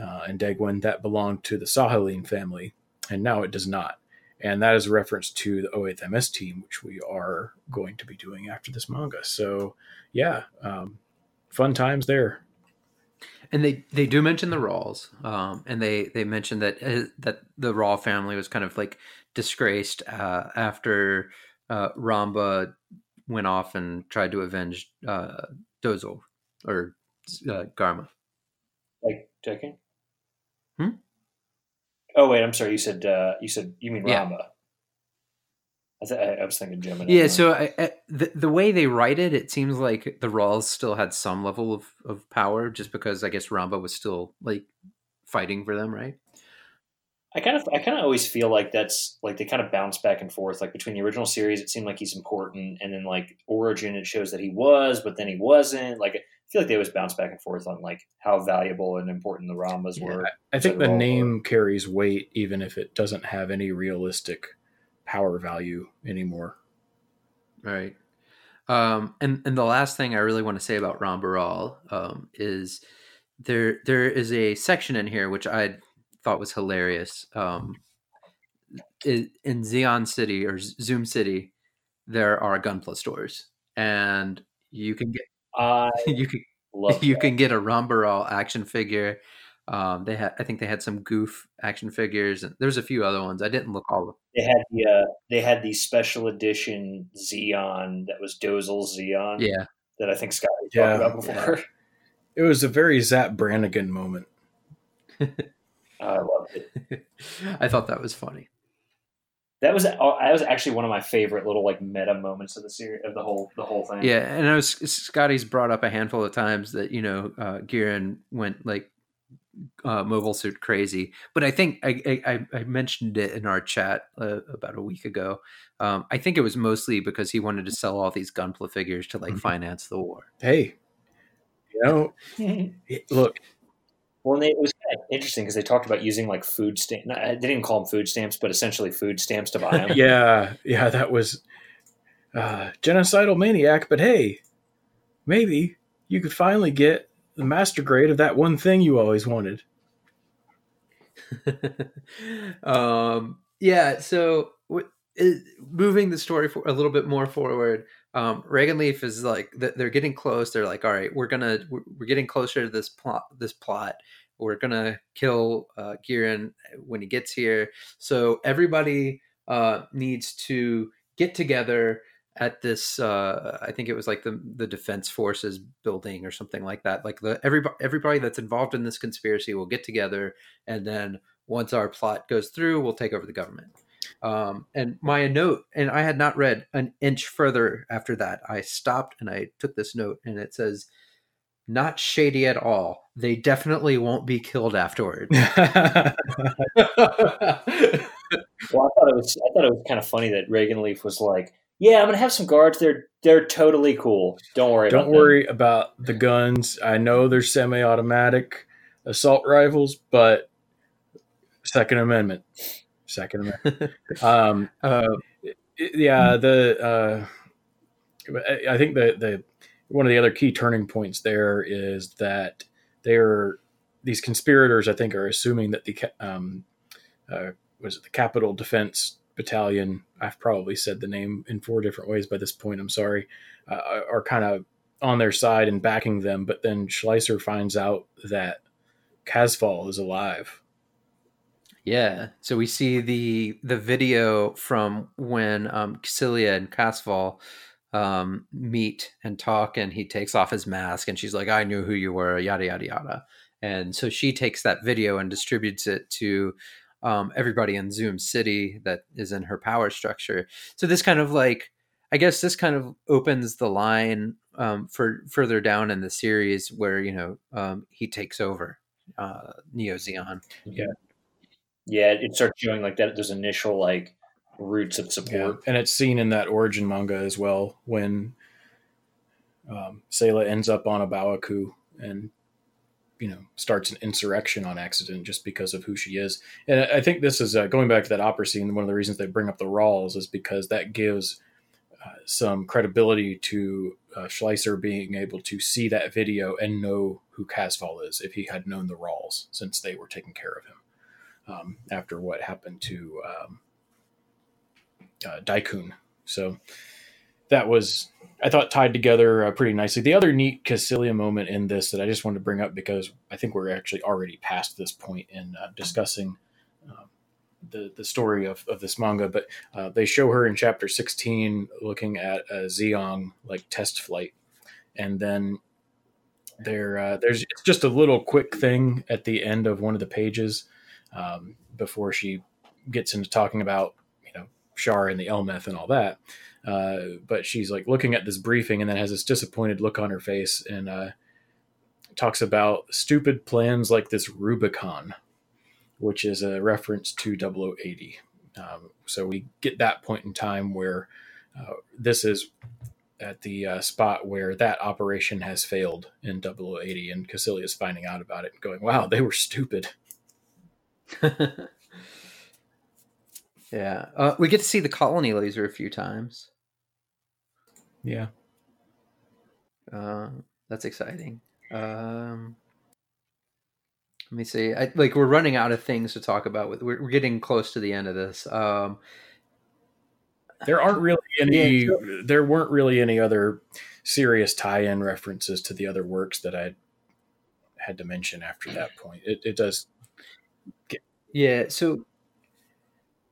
uh, and Degwin that belonged to the Sahalin family, and now it does not. And that is a reference to the 08th MS team, which we are going to be doing after this manga. So, yeah, um, fun times there. And they, they do mention the Rawls, um, and they they mention that uh, that the Raw family was kind of like disgraced uh, after uh, Ramba went off and tried to avenge uh, Dozle or uh, Garma. Like checking. Hmm? Oh wait, I'm sorry. You said uh, you said you mean Yeah. Ramba. I, th- I, was thinking Gemini. Yeah, so I, I, the the way they write it, it seems like the Rawls still had some level of, of power, just because I guess Ramba was still like fighting for them, right? I kind of I kind of always feel like that's like they kind of bounce back and forth. Like between the original series, it seemed like he's important, and then like Origin, it shows that he was, but then he wasn't. Like feel like they always bounce back and forth on like how valuable and important the Rambas Yeah, were. I think the Raw- name carries weight, even if it doesn't have any realistic power value anymore. Right. Um, and and the last thing I really want to say about Rambaral um, is there there is a section in here which I thought was hilarious. Um, i- in Zeon City or Zum City, there are Gunpla stores, and you can get I you can love you that. can get a Rambaral action figure. Um, they had I think they had some Gouf action figures, and there's a few other ones. I didn't look all of them. They had the uh, they had the special edition Xeon that was Dozle Xeon Yeah, that I think Scott talked Yeah, about before. It was a very Zapp Brannigan moment. I loved it. I thought that was funny. That was that was actually one of my favorite little like meta moments of the series of the whole the whole thing. Yeah, and I know S- Scotty's brought up a handful of times that you know uh, Gihren went like uh, mobile suit crazy, but I think I, I, I- I mentioned it in our chat uh, about a week ago. Um, I think it was mostly because he wanted to sell all these Gunpla figures to like Mhm. finance the war. Hey, you know, look, Well, and they, it was kind of interesting because they talked about using like food stamps. They didn't call them food stamps, but essentially food stamps to buy them. yeah, yeah, that was uh, genocidal maniac. But hey, maybe you could finally get the master grade of that one thing you always wanted. um, yeah, so w- it, moving the story for a little bit more forward, um, Reagan Leaf is like they're getting close. They're like, all right, we're gonna we're, getting closer to this plot. This plot. We're gonna kill uh, Gihren when he gets here. So everybody uh, needs to get together at this. Uh, I think it was like the the Defense Forces building or something like that. Like the everybody everybody that's involved in this conspiracy will get together, and then once our plot goes through, we'll take over the government. Um, and my note, and I had not read an inch further after that. I stopped and I took this note, and it says, "Not shady at all. They definitely won't be killed afterward." Well, I thought it was I thought it was kind of funny that Reagan Leaf was like, "Yeah, I'm gonna have some guards. They're they're totally cool. Don't worry. Don't about them." worry about the guns. I know they're semi-automatic assault rifles, but Second Amendment. Second. um, uh, yeah, the uh, I- think the the one of the other key turning points there is that they're these conspirators. I think are assuming that the um, uh, was it the Capital Defense Battalion? I've probably said the name in four different ways by this point. I'm sorry. Uh, are kind of on their side and backing them, but then Schleicher finds out that Casval is alive. Yeah. So we see the the video from when um Kycilia and Casval um meet and talk and he takes off his mask and she's like, I knew who you were, yada yada yada. And so she takes that video and distributes it to um, everybody in Zum City that is in her power structure. So this kind of like, I guess this kind of opens the line um, for further down in the series where you know um, he takes over uh, Neo Zeon. Yeah, it starts showing like that. Those initial like roots of Yeah, support. and it's seen in that origin manga as well when um, Sayla ends up on a Baoa Qu and you know starts an insurrection on accident just because of who she is. And I I think this is uh, going back to that opera scene. One of the reasons they bring up the Rawls is because that gives uh, some credibility to uh, Schleicher being able to see that video and know who Casval is if he had known the Rawls since they were taking care of him um, after what happened to. Um, uh, Deikun. So that was, I thought, tied together uh, pretty nicely. The other neat Kycilia moment in this that I just wanted to bring up because I think we're actually already past this point in uh, discussing um, the the story of, of this manga, but uh, they show her in chapter 16 looking at a Zeong like test flight, and then there uh, there's it's just a little quick thing at the end of one of the pages um, before she gets into talking about you know Char and the Elmeth and all that. Uh, but she's like looking at this briefing and then has this disappointed look on her face and uh, talks about stupid plans like this Rubicon, which is a reference to 0080. Um, so we get that point in time where uh, this is at the uh, spot where that operation has failed in 0080, and Kycilia is finding out about it and going, "Wow, they were stupid." yeah, uh, we get to see the colony laser a few times. Yeah, Uh, that's exciting. Um, let me see. I, like we're running out of things to talk about. With we're, we're getting close to the end of this. Um, there aren't really any. Yeah, there weren't really any other serious tie-in references to the other works that I had to mention after that point. It, it does. Yeah, so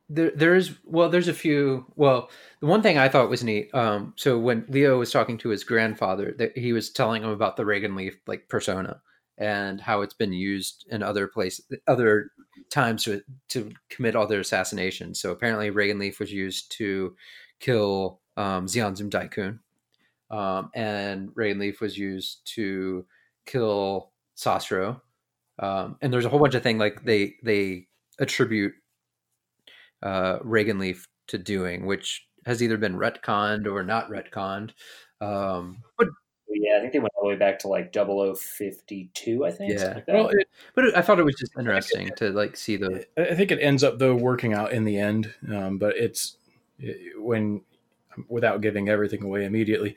there there's well there's a few well the one thing I thought was neat um so when Leo was talking to his grandfather that he was telling him about the Reagan Leaf like persona and how it's been used in other places other times to to commit other assassinations. So apparently Reagan Leaf was used to kill um Zeon Zum Deikun um and Reagan Leaf was used to kill Sasro um, and there's a whole bunch of things like they they attribute uh, Reagan Leaf to doing, which has either been retconned or not retconned. Um, but Yeah, I think they went all the way back to like 0052, I think. Yeah. like. Well, it, but I thought it was just interesting to like see the I I think it ends up though working out in the end, um, but it's it- when without giving everything away immediately.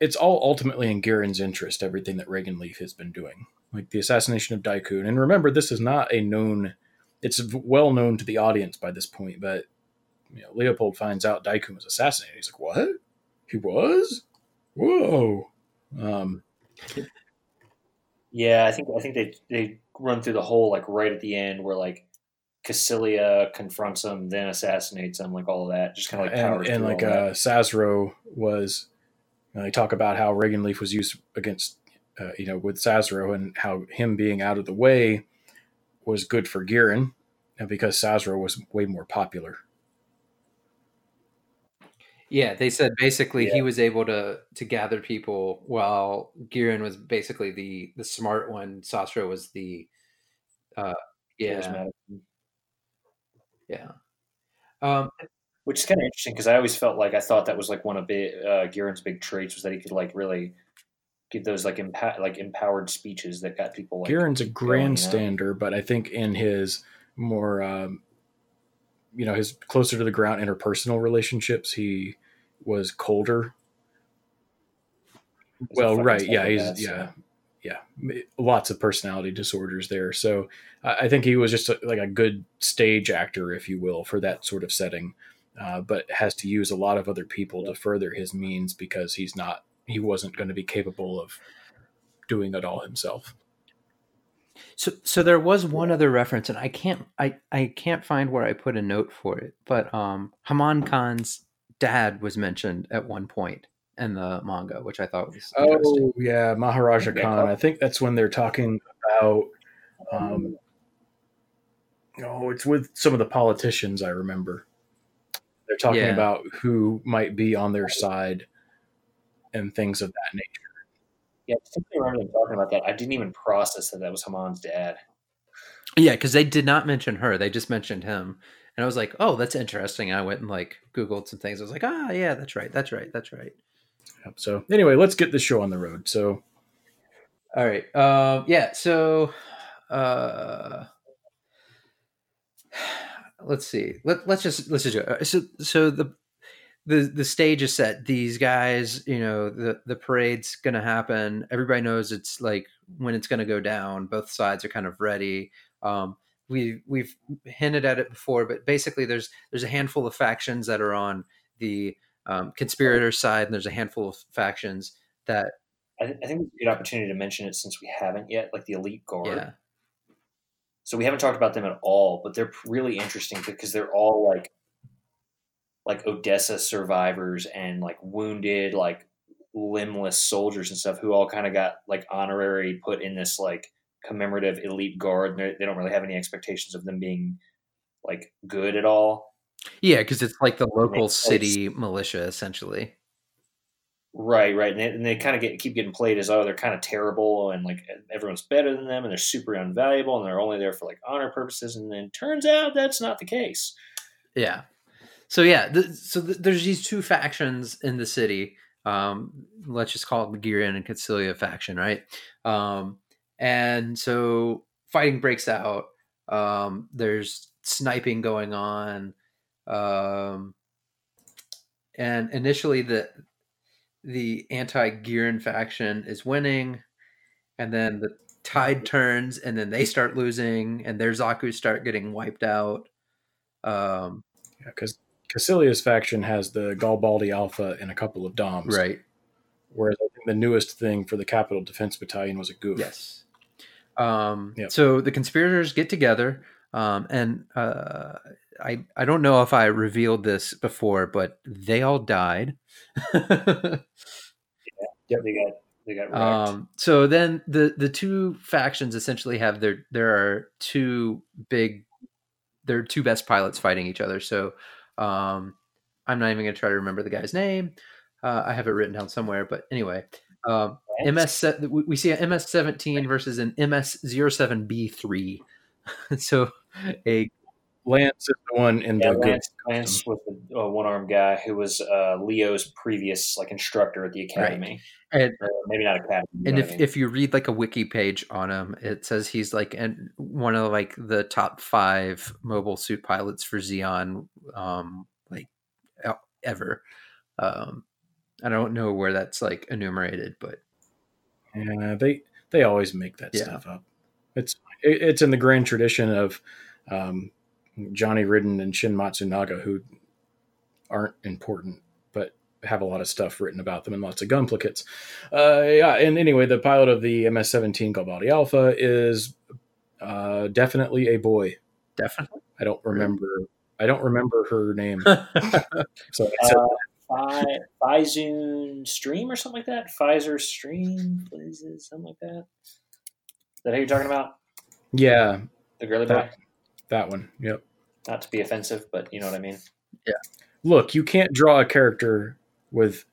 It's all ultimately in Gihren's interest. Everything that Reagan Leaf has been doing, like the assassination of Deikun, and remember, this is not a known. It's well known to the audience by this point, but you know, Leopold finds out Deikun was assassinated. He's like, "What? He was? Whoa!" Um, Yeah, I think I think they they run through the whole like right at the end where like Kycilia confronts him, then assassinates him, like all of that. Just kind of like and, and like uh. Sasro was, you know, they talk about how Reagan Leaf was used against, uh, you know, with Sasro and how him being out of the way was good for and because Sasro was way more popular. yeah. They said basically he was able to to gather people while Gihren was basically the the smart one. Sasro was the uh, yeah yeah. Um, Which is kind of interesting because I always felt like I thought that was like one of big, uh, Gihren's big traits was that he could like really give those like like empowered speeches that got people like Gihren's a grandstander, but I think in his more um, you know his closer to the ground interpersonal relationships he was colder. Well right yeah he's yeah so- yeah lots of personality disorders there so i I think he was just a, like a good stage actor if you will for that sort of setting uh, but has to use a lot of other people to further his means because he's not he wasn't going to be capable of doing it all himself So, so there was one other reference, and I can't, I, I can't find where I put a note for it. But um, Haman Karn's dad was mentioned at one point in the manga, which I thought was. Oh yeah, Maharaja Karn. I think that's when they're talking about. Um, oh, it's with some of the politicians. I remember they're talking Yeah. about who might be on their side and things of that nature. Yeah, I distinctly remember them talking about that. I didn't even process that that was Haman's dad. Yeah, because they did not mention her; they just mentioned him, and I was like, "Oh, that's interesting." I went and like Googled some things. I was like, "Ah, yeah, that's right, that's right, that's right." Yep. So anyway, let's get the show on the road. So All right. Um, yeah. So, uh, let's see. Let, let's just let's just do it. So, so the the the stage is set. These guys, you know, the the parade's gonna happen. Everybody knows it's like when it's gonna go down. Both sides are kind of ready. Um, we we've hinted at it before, but basically, there's there's a handful of factions that are on the um, conspirator side, and there's a handful of factions that I, th- I think it's a good opportunity to mention it since we haven't yet, like the Elite Guard. yeah So we haven't talked about them at all, but they're really interesting because they're all like like Odessa survivors and like wounded, like limbless soldiers and stuff who all kind of got like honorary put in this like commemorative elite guard. And they're- don't really have any expectations of them being like good at all. Yeah, because it's like the local city militia, essentially. Right, right, and they, and they kind of get keep getting played as oh they're kind of terrible and like everyone's better than them and they're super invaluable and they're only there for like honor purposes and then turns out that's not the case. Yeah. So yeah, th- so th- there's these two factions in the city. Um, let's just call it the Gihren and Kycilia faction, right? Um, and so fighting breaks out. Um, there's sniping going on, um, and initially the the anti-Gihren faction is winning, and then the tide turns, and then they start losing, and their Zaku start getting wiped out. Um, yeah, because Kycilia's faction has the Galbaldy Alpha and a couple of Doms, right. Whereas I think the newest thing for the Capital Defense Battalion was a Gouf. Yes. Um, Yep. So the conspirators get together, um, and uh, I I don't know if I revealed this before, but they all died. Yep, they got they got wrecked. um, so then the the two factions essentially have their there are two big their two best pilots fighting each other. So um, I'm not even going to try to remember the guy's name. Uh, I have it written down somewhere, but anyway. Um, MS we see an MS seventeen versus an MS 7 B three. So a Lance is the one in Yeah, the Lance, good. Lance was the uh, one armed guy who was uh, Leo's previous like instructor at the academy. and Or maybe not academy. and if, I mean. if you read like a wiki page on him, it says he's like an, one of like the top five mobile suit pilots for Zeon, um, like ever. Um, I don't know where that's like enumerated, but Yeah, they they always make that Yeah. stuff up. It's it's in the grand tradition of um, Johnny Ridden and Shin Matsunaga, who aren't important but have a lot of stuff written about them and lots of gunplicates. Uh, yeah, and anyway, the pilot of the MS-17 Galbaldy Alpha is uh, definitely a boy. definitely. I don't remember. I don't remember her name. So uh, Stream or something like that. Pfizer Stream, is it something like that? Is that who you're talking about? yeah, The girly boy. that, that one. Yep. Not to be offensive, but you know what I mean. Yeah. Look, you can't draw a character with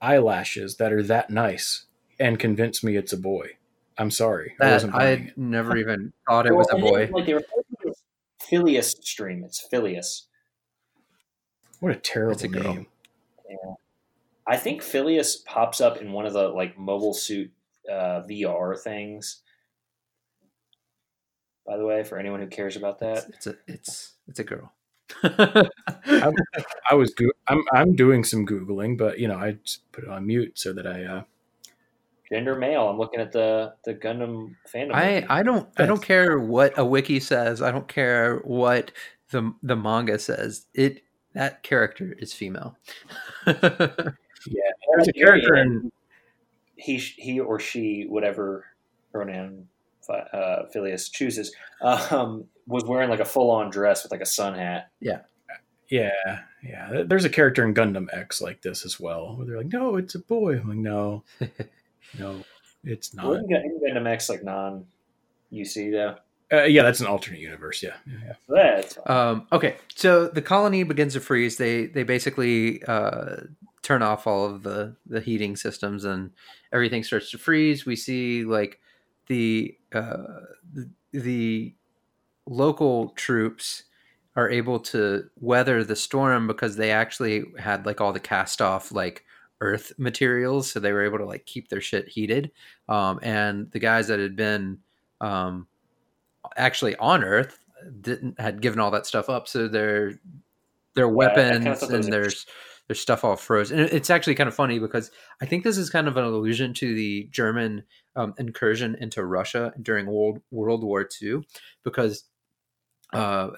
eyelashes that are that nice and convince me it's a boy. I'm sorry. I That wasn't I never even thought it was a boy. Like they refer to it as Phileas Stream. It's Phileas. What a terrible It's a girl. name. Yeah. I think Phileas pops up in one of the like mobile suit uh, VR things. By the way, for anyone who cares about that, It's, it's a it's it's a girl. I, I was go- I'm I'm doing some googling, but you know I just put it on mute so that I uh, Gender male. I'm looking at the the Gundam fandom. I wiki. I don't I don't care what a wiki says. I don't care what the the manga says. It that character is female. yeah. There's a character in he he or she whatever pronoun uh, Phileas chooses um, was wearing like a full on dress with like a sun hat. yeah yeah. Yeah. There's a character in Gundam X like this as well, where they're like, no, it's a boy. I'm like, no, no, it's not. Wasn't Gun- Gundam X like non UC though? Uh, yeah, that's an alternate universe. Yeah, yeah, yeah. That's. Um, okay, so the colony begins to freeze. They they basically uh, turn off all of the the heating systems, and everything starts to freeze. We see like the uh, the, the local troops are able to weather the storm because they actually had like all the cast off like earth materials so they were able to like keep their shit heated. Um, and the guys that had been um, actually on earth didn't had given all that stuff up so their their weapons thought and there's their stuff all froze. And it's actually kind of funny because i think this is kind of an allusion to the german um, incursion into russia during world world war ii because uh,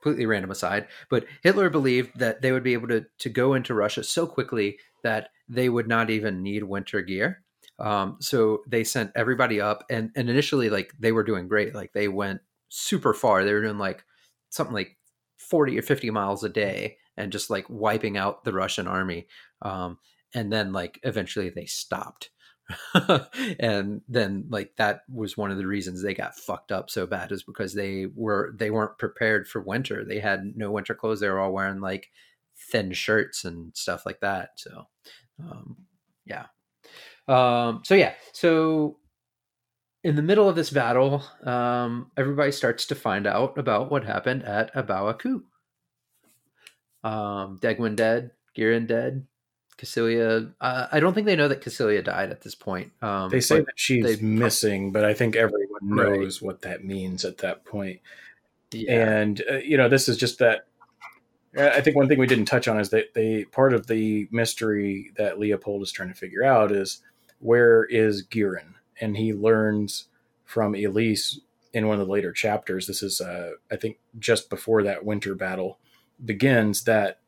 completely random aside, but Hitler believed that they would be able to to go into Russia so quickly that they would not even need winter gear. Um, so they sent everybody up, and and initially, like they were doing great. Like they went super far. They were doing like something like forty or fifty miles a day, and just like wiping out the Russian army. Um, and then like eventually they stopped. and then like that was one of the reasons they got fucked up so bad is because they were they weren't prepared for winter. They had no winter clothes. They were all wearing like thin shirts and stuff like that. So um yeah. Um so yeah. So in the middle of this battle um everybody starts to find out about what happened at A Baoa Qu. Um degwin dead Gihren dead Kycilia. Uh, I don't think they know that Kycilia died at this point. Um, They say that she's missing, but I think everyone Right. knows what that means at that point. yeah, And uh, you know, this is just that. I think one thing we didn't touch on is that they part of the mystery that Leopold is trying to figure out is where is Gihren, and he learns from Elise in one of the later chapters. This is, uh, I think, just before that winter battle begins. That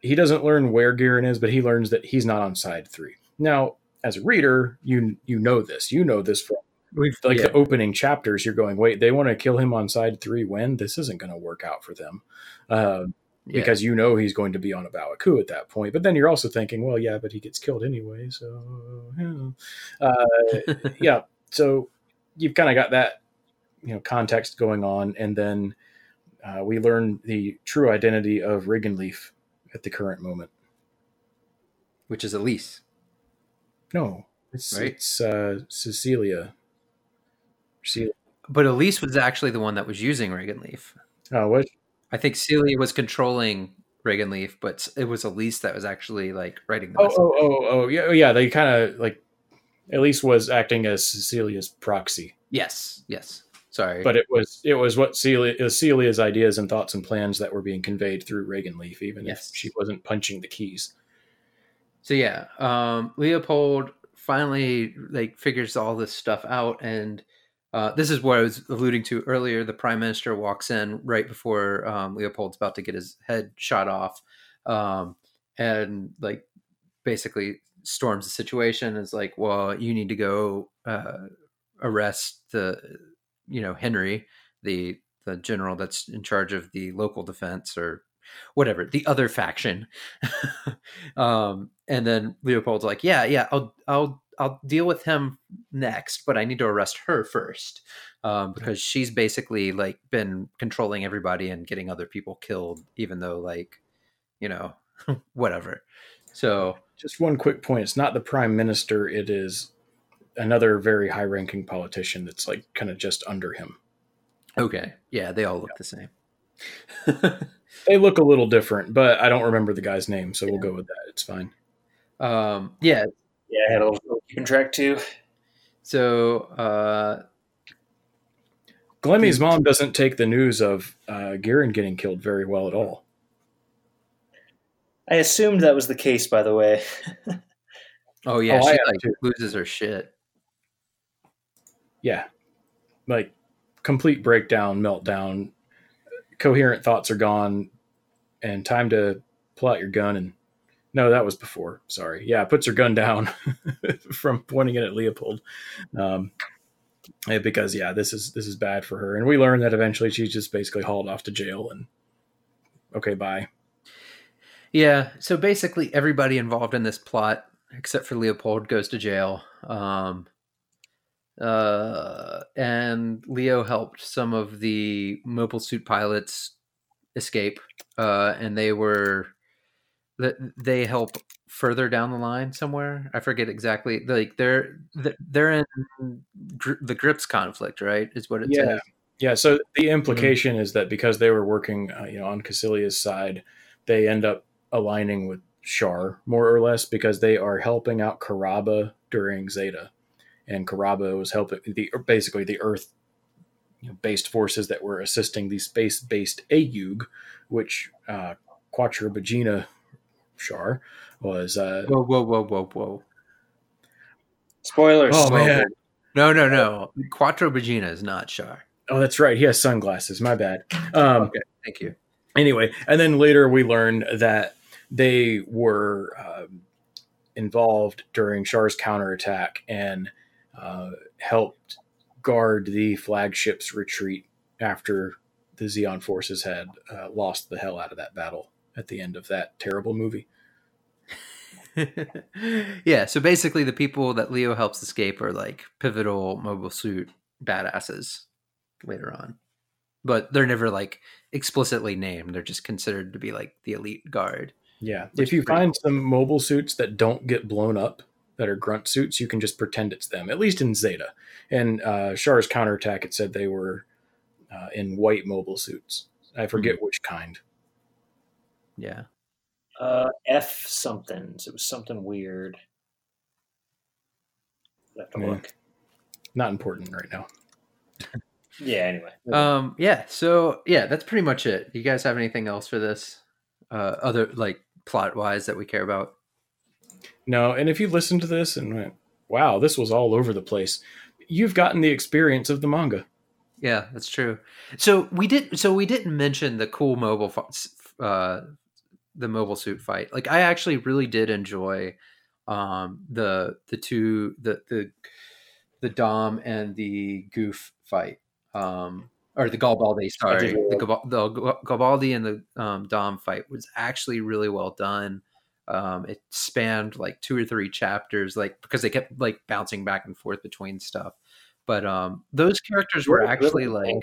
he doesn't learn where Gihren is, but he learns that he's not on side three. Now, as a reader, you you know this. You know this from we've like yeah. the opening chapters. You're going, wait, they want to kill him on side three. When this isn't going to work out for them, uh, yeah. because you know he's going to be on a Baoa Qu at that point. But then you're also thinking, well, yeah, but he gets killed anyway. So yeah, uh, yeah. So you've kind of got that you know context going on, and then uh, we learn the true identity of Regan Leaf at the current moment. which is Elise. No, it's Right. it's uh, Cecilia. Celia. But Elise was actually the one that was using Reagan Leaf. Oh, what? I think Celia was controlling Reagan Leaf, but it was Elise that was actually like writing the Oh, message. oh, oh, oh, yeah, yeah. They kind of like, Elise was acting as Cecilia's proxy, Yes, yes. Sorry, but it was it was what Celia, it was Celia's ideas and thoughts and plans that were being conveyed through Reagan Leaf, even Yes. if she wasn't punching the keys. so yeah, um, Leopold finally like figures all this stuff out, and uh, this is what I was alluding to earlier. The prime minister walks in right before um, Leopold's about to get his head shot off, um, and like basically storms the situation. Is like, well, you need to go uh, arrest the, you know, Henry, the the general that's in charge of the local defense or whatever the other faction. Um and then leopold's like yeah yeah i'll i'll i'll deal with him next but i need to arrest her first. Um because she's basically like been controlling everybody and getting other people killed even though like you know whatever. So Just one quick point: it's not the prime minister; it is another very high-ranking politician that's like kind of just under him. okay yeah they all look the same They look a little different, but I don't remember the guy's name, so we'll go with that. It's fine. um yeah Yeah, I had a little keeping track too. so uh Glemmy's mom doesn't take the news of uh, Garen getting killed very well at all. I assumed that was the case, by the way. Oh yeah, Oh, she like too. loses her shit. Yeah, like complete breakdown, meltdown. Coherent thoughts are gone, and time to pull out your gun. And no, that was before. Sorry. Yeah, puts her gun down from pointing it at Leopold. Um, eh, because yeah, this is this is bad for her. And we learn that eventually she's just basically hauled off to jail. And okay, bye. Yeah, so basically everybody involved in this plot, except for Leopold, goes to jail. Um, uh, and Leo helped some of the mobile suit pilots escape, uh, and they were th- they help further down the line somewhere. I forget exactly. Like they're they're in gr- the grips conflict, right? Is what it Yeah. says. Yeah, so the implication is that because they were working, uh, you know, on Kycilia's side, they end up aligning with Char more or less because they are helping out Karaba during Zeta, and Karaba was helping the basically the Earth you know, based forces that were assisting the space based AEUG, which uh, Quattro Bajeena Char was. Uh, Whoa, whoa, whoa, whoa, whoa! Spoilers. oh man, No, no, no. Quattro Bajeena is not Char. oh that's right, he has sunglasses. My bad. Um, Okay, thank you. anyway, and then later we learned that they were um, involved during Char's counterattack and uh, helped guard the flagship's retreat after the Zeon forces had uh, lost the hell out of that battle at the end of that terrible movie. yeah, so basically the people that Leo helps escape are like pivotal mobile suit badasses later on. But they're never like explicitly named. They're just considered to be like the elite guard. Yeah, if you find some mobile suits that don't get blown up, that are grunt suits, you can just pretend it's them. At least in Zeta, and uh, Char's counterattack, it said they were uh, in white mobile suits. I forget which kind. Yeah. Uh, F somethings. It was something weird. I have to Yeah. look. Not important right now. Yeah. Anyway. Um yeah, so yeah, that's pretty much it. You guys have anything else for this? Uh other like plot wise that we care about? No, and if you listen to this and went, "Wow, this was all over the place," you've gotten the experience of the manga. Yeah, that's true. So we did. So we didn't mention the cool mobile, uh, the mobile suit fight. Like I actually really did enjoy um, the the two the the the Dom and the Gouf fight, um, or the Galbaldy. Sorry, the the Ga- Galbaldy and the um, Dom fight was actually really well done. Um, it spanned like two or three chapters, like because they kept like bouncing back and forth between stuff. But um, those characters were actually like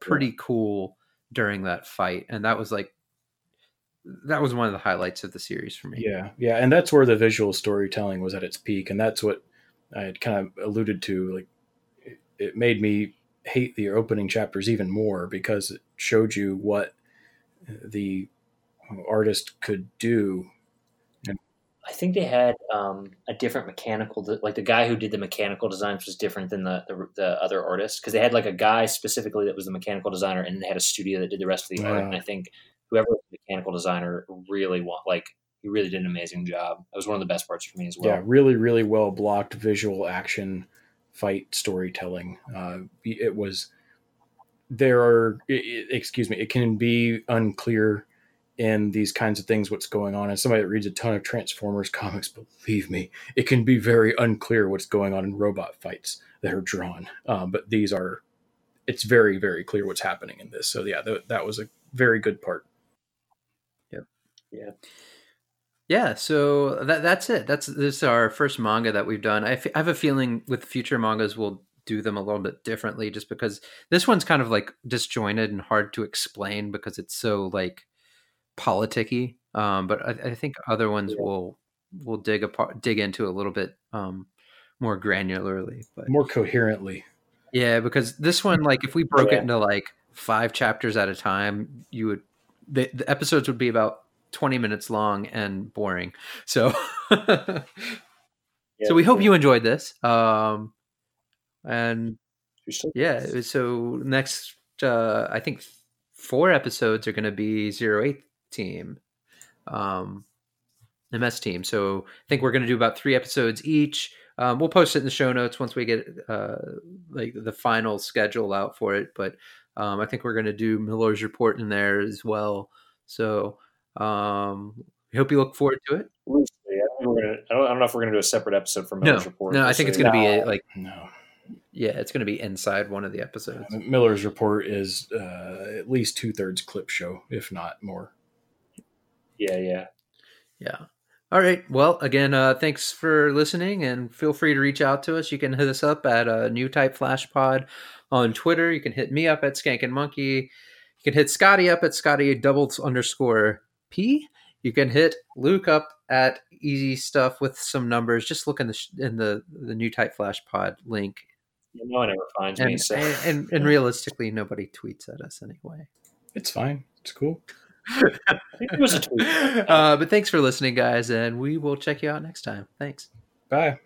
pretty cool during that fight, and that was like that was one of the highlights of the series for me. Yeah, yeah, and that's where the visual storytelling was at its peak, and that's what I had kind of alluded to. Like, it, it made me hate the opening chapters even more because it showed you what the artist could do. I think they had um, a different mechanical, like the guy who did the mechanical designs was different than the the, the other artists because they had like a guy specifically that was the mechanical designer, and they had a studio that did the rest of the art. And I think whoever was the mechanical designer really want like he really did an amazing job. That was one of the best parts for me as well. yeah, really, really well blocked visual action fight storytelling. Uh, it was there are i i excuse me, it can be unclear in these kinds of things what's going on. And somebody that reads a ton of Transformers comics, believe me, it can be very unclear what's going on in robot fights that are drawn. Um, but these are, it's very, very clear what's happening in this. So yeah, th- that was a very good part. Yeah. Yeah, Yeah. so that that's it. That's this is our first manga that we've done. I, f- I have a feeling with future mangas we'll do them a little bit differently, just because this one's kind of like disjointed and hard to explain because it's so like politicky. Um, but I, I think other ones Yeah. will will dig apart, dig into a little bit um, more granularly. But More coherently. yeah, because this one, like, if we broke Yeah. it into like five chapters at a time, you would the, the episodes would be about twenty minutes long and boring. So, Yeah, so we hope you enjoyed this. Um, and Yeah. So next, uh, I think four episodes are going to be zero eight team, um, MS team. So I think we're going to do about three episodes each. Um, we'll post it in the show notes once we get uh, like the final schedule out for it. But um, I think we're going to do Miller's report in there as well. So um, we hope you look forward to it. I don't, we're gonna, I, don't, know if we're going to do a separate episode for No, Miller's report. no, I think it's going to be like No. yeah, it's going to be inside one of the episodes. Miller's report is uh, at least two thirds clip show, if not more. Yeah, yeah. Yeah. All right. Well, again, uh, thanks for listening, and feel free to reach out to us. You can hit us up at uh, New Type Flash Pod on Twitter. You can hit me up at Skank and Monkey. You can hit Scotty up at Scotty double underscore P. You can hit Luke up at Easy Stuff with some numbers. Just look in the sh- in the the New Type Flash Pod link, You know, it never finds me. So and, and, and realistically, nobody tweets at us anyway. It's fine. It's cool. I think it was a tweet. Uh, but thanks for listening, guys, and we will check you out next time. Thanks. Bye.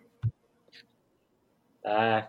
Bye.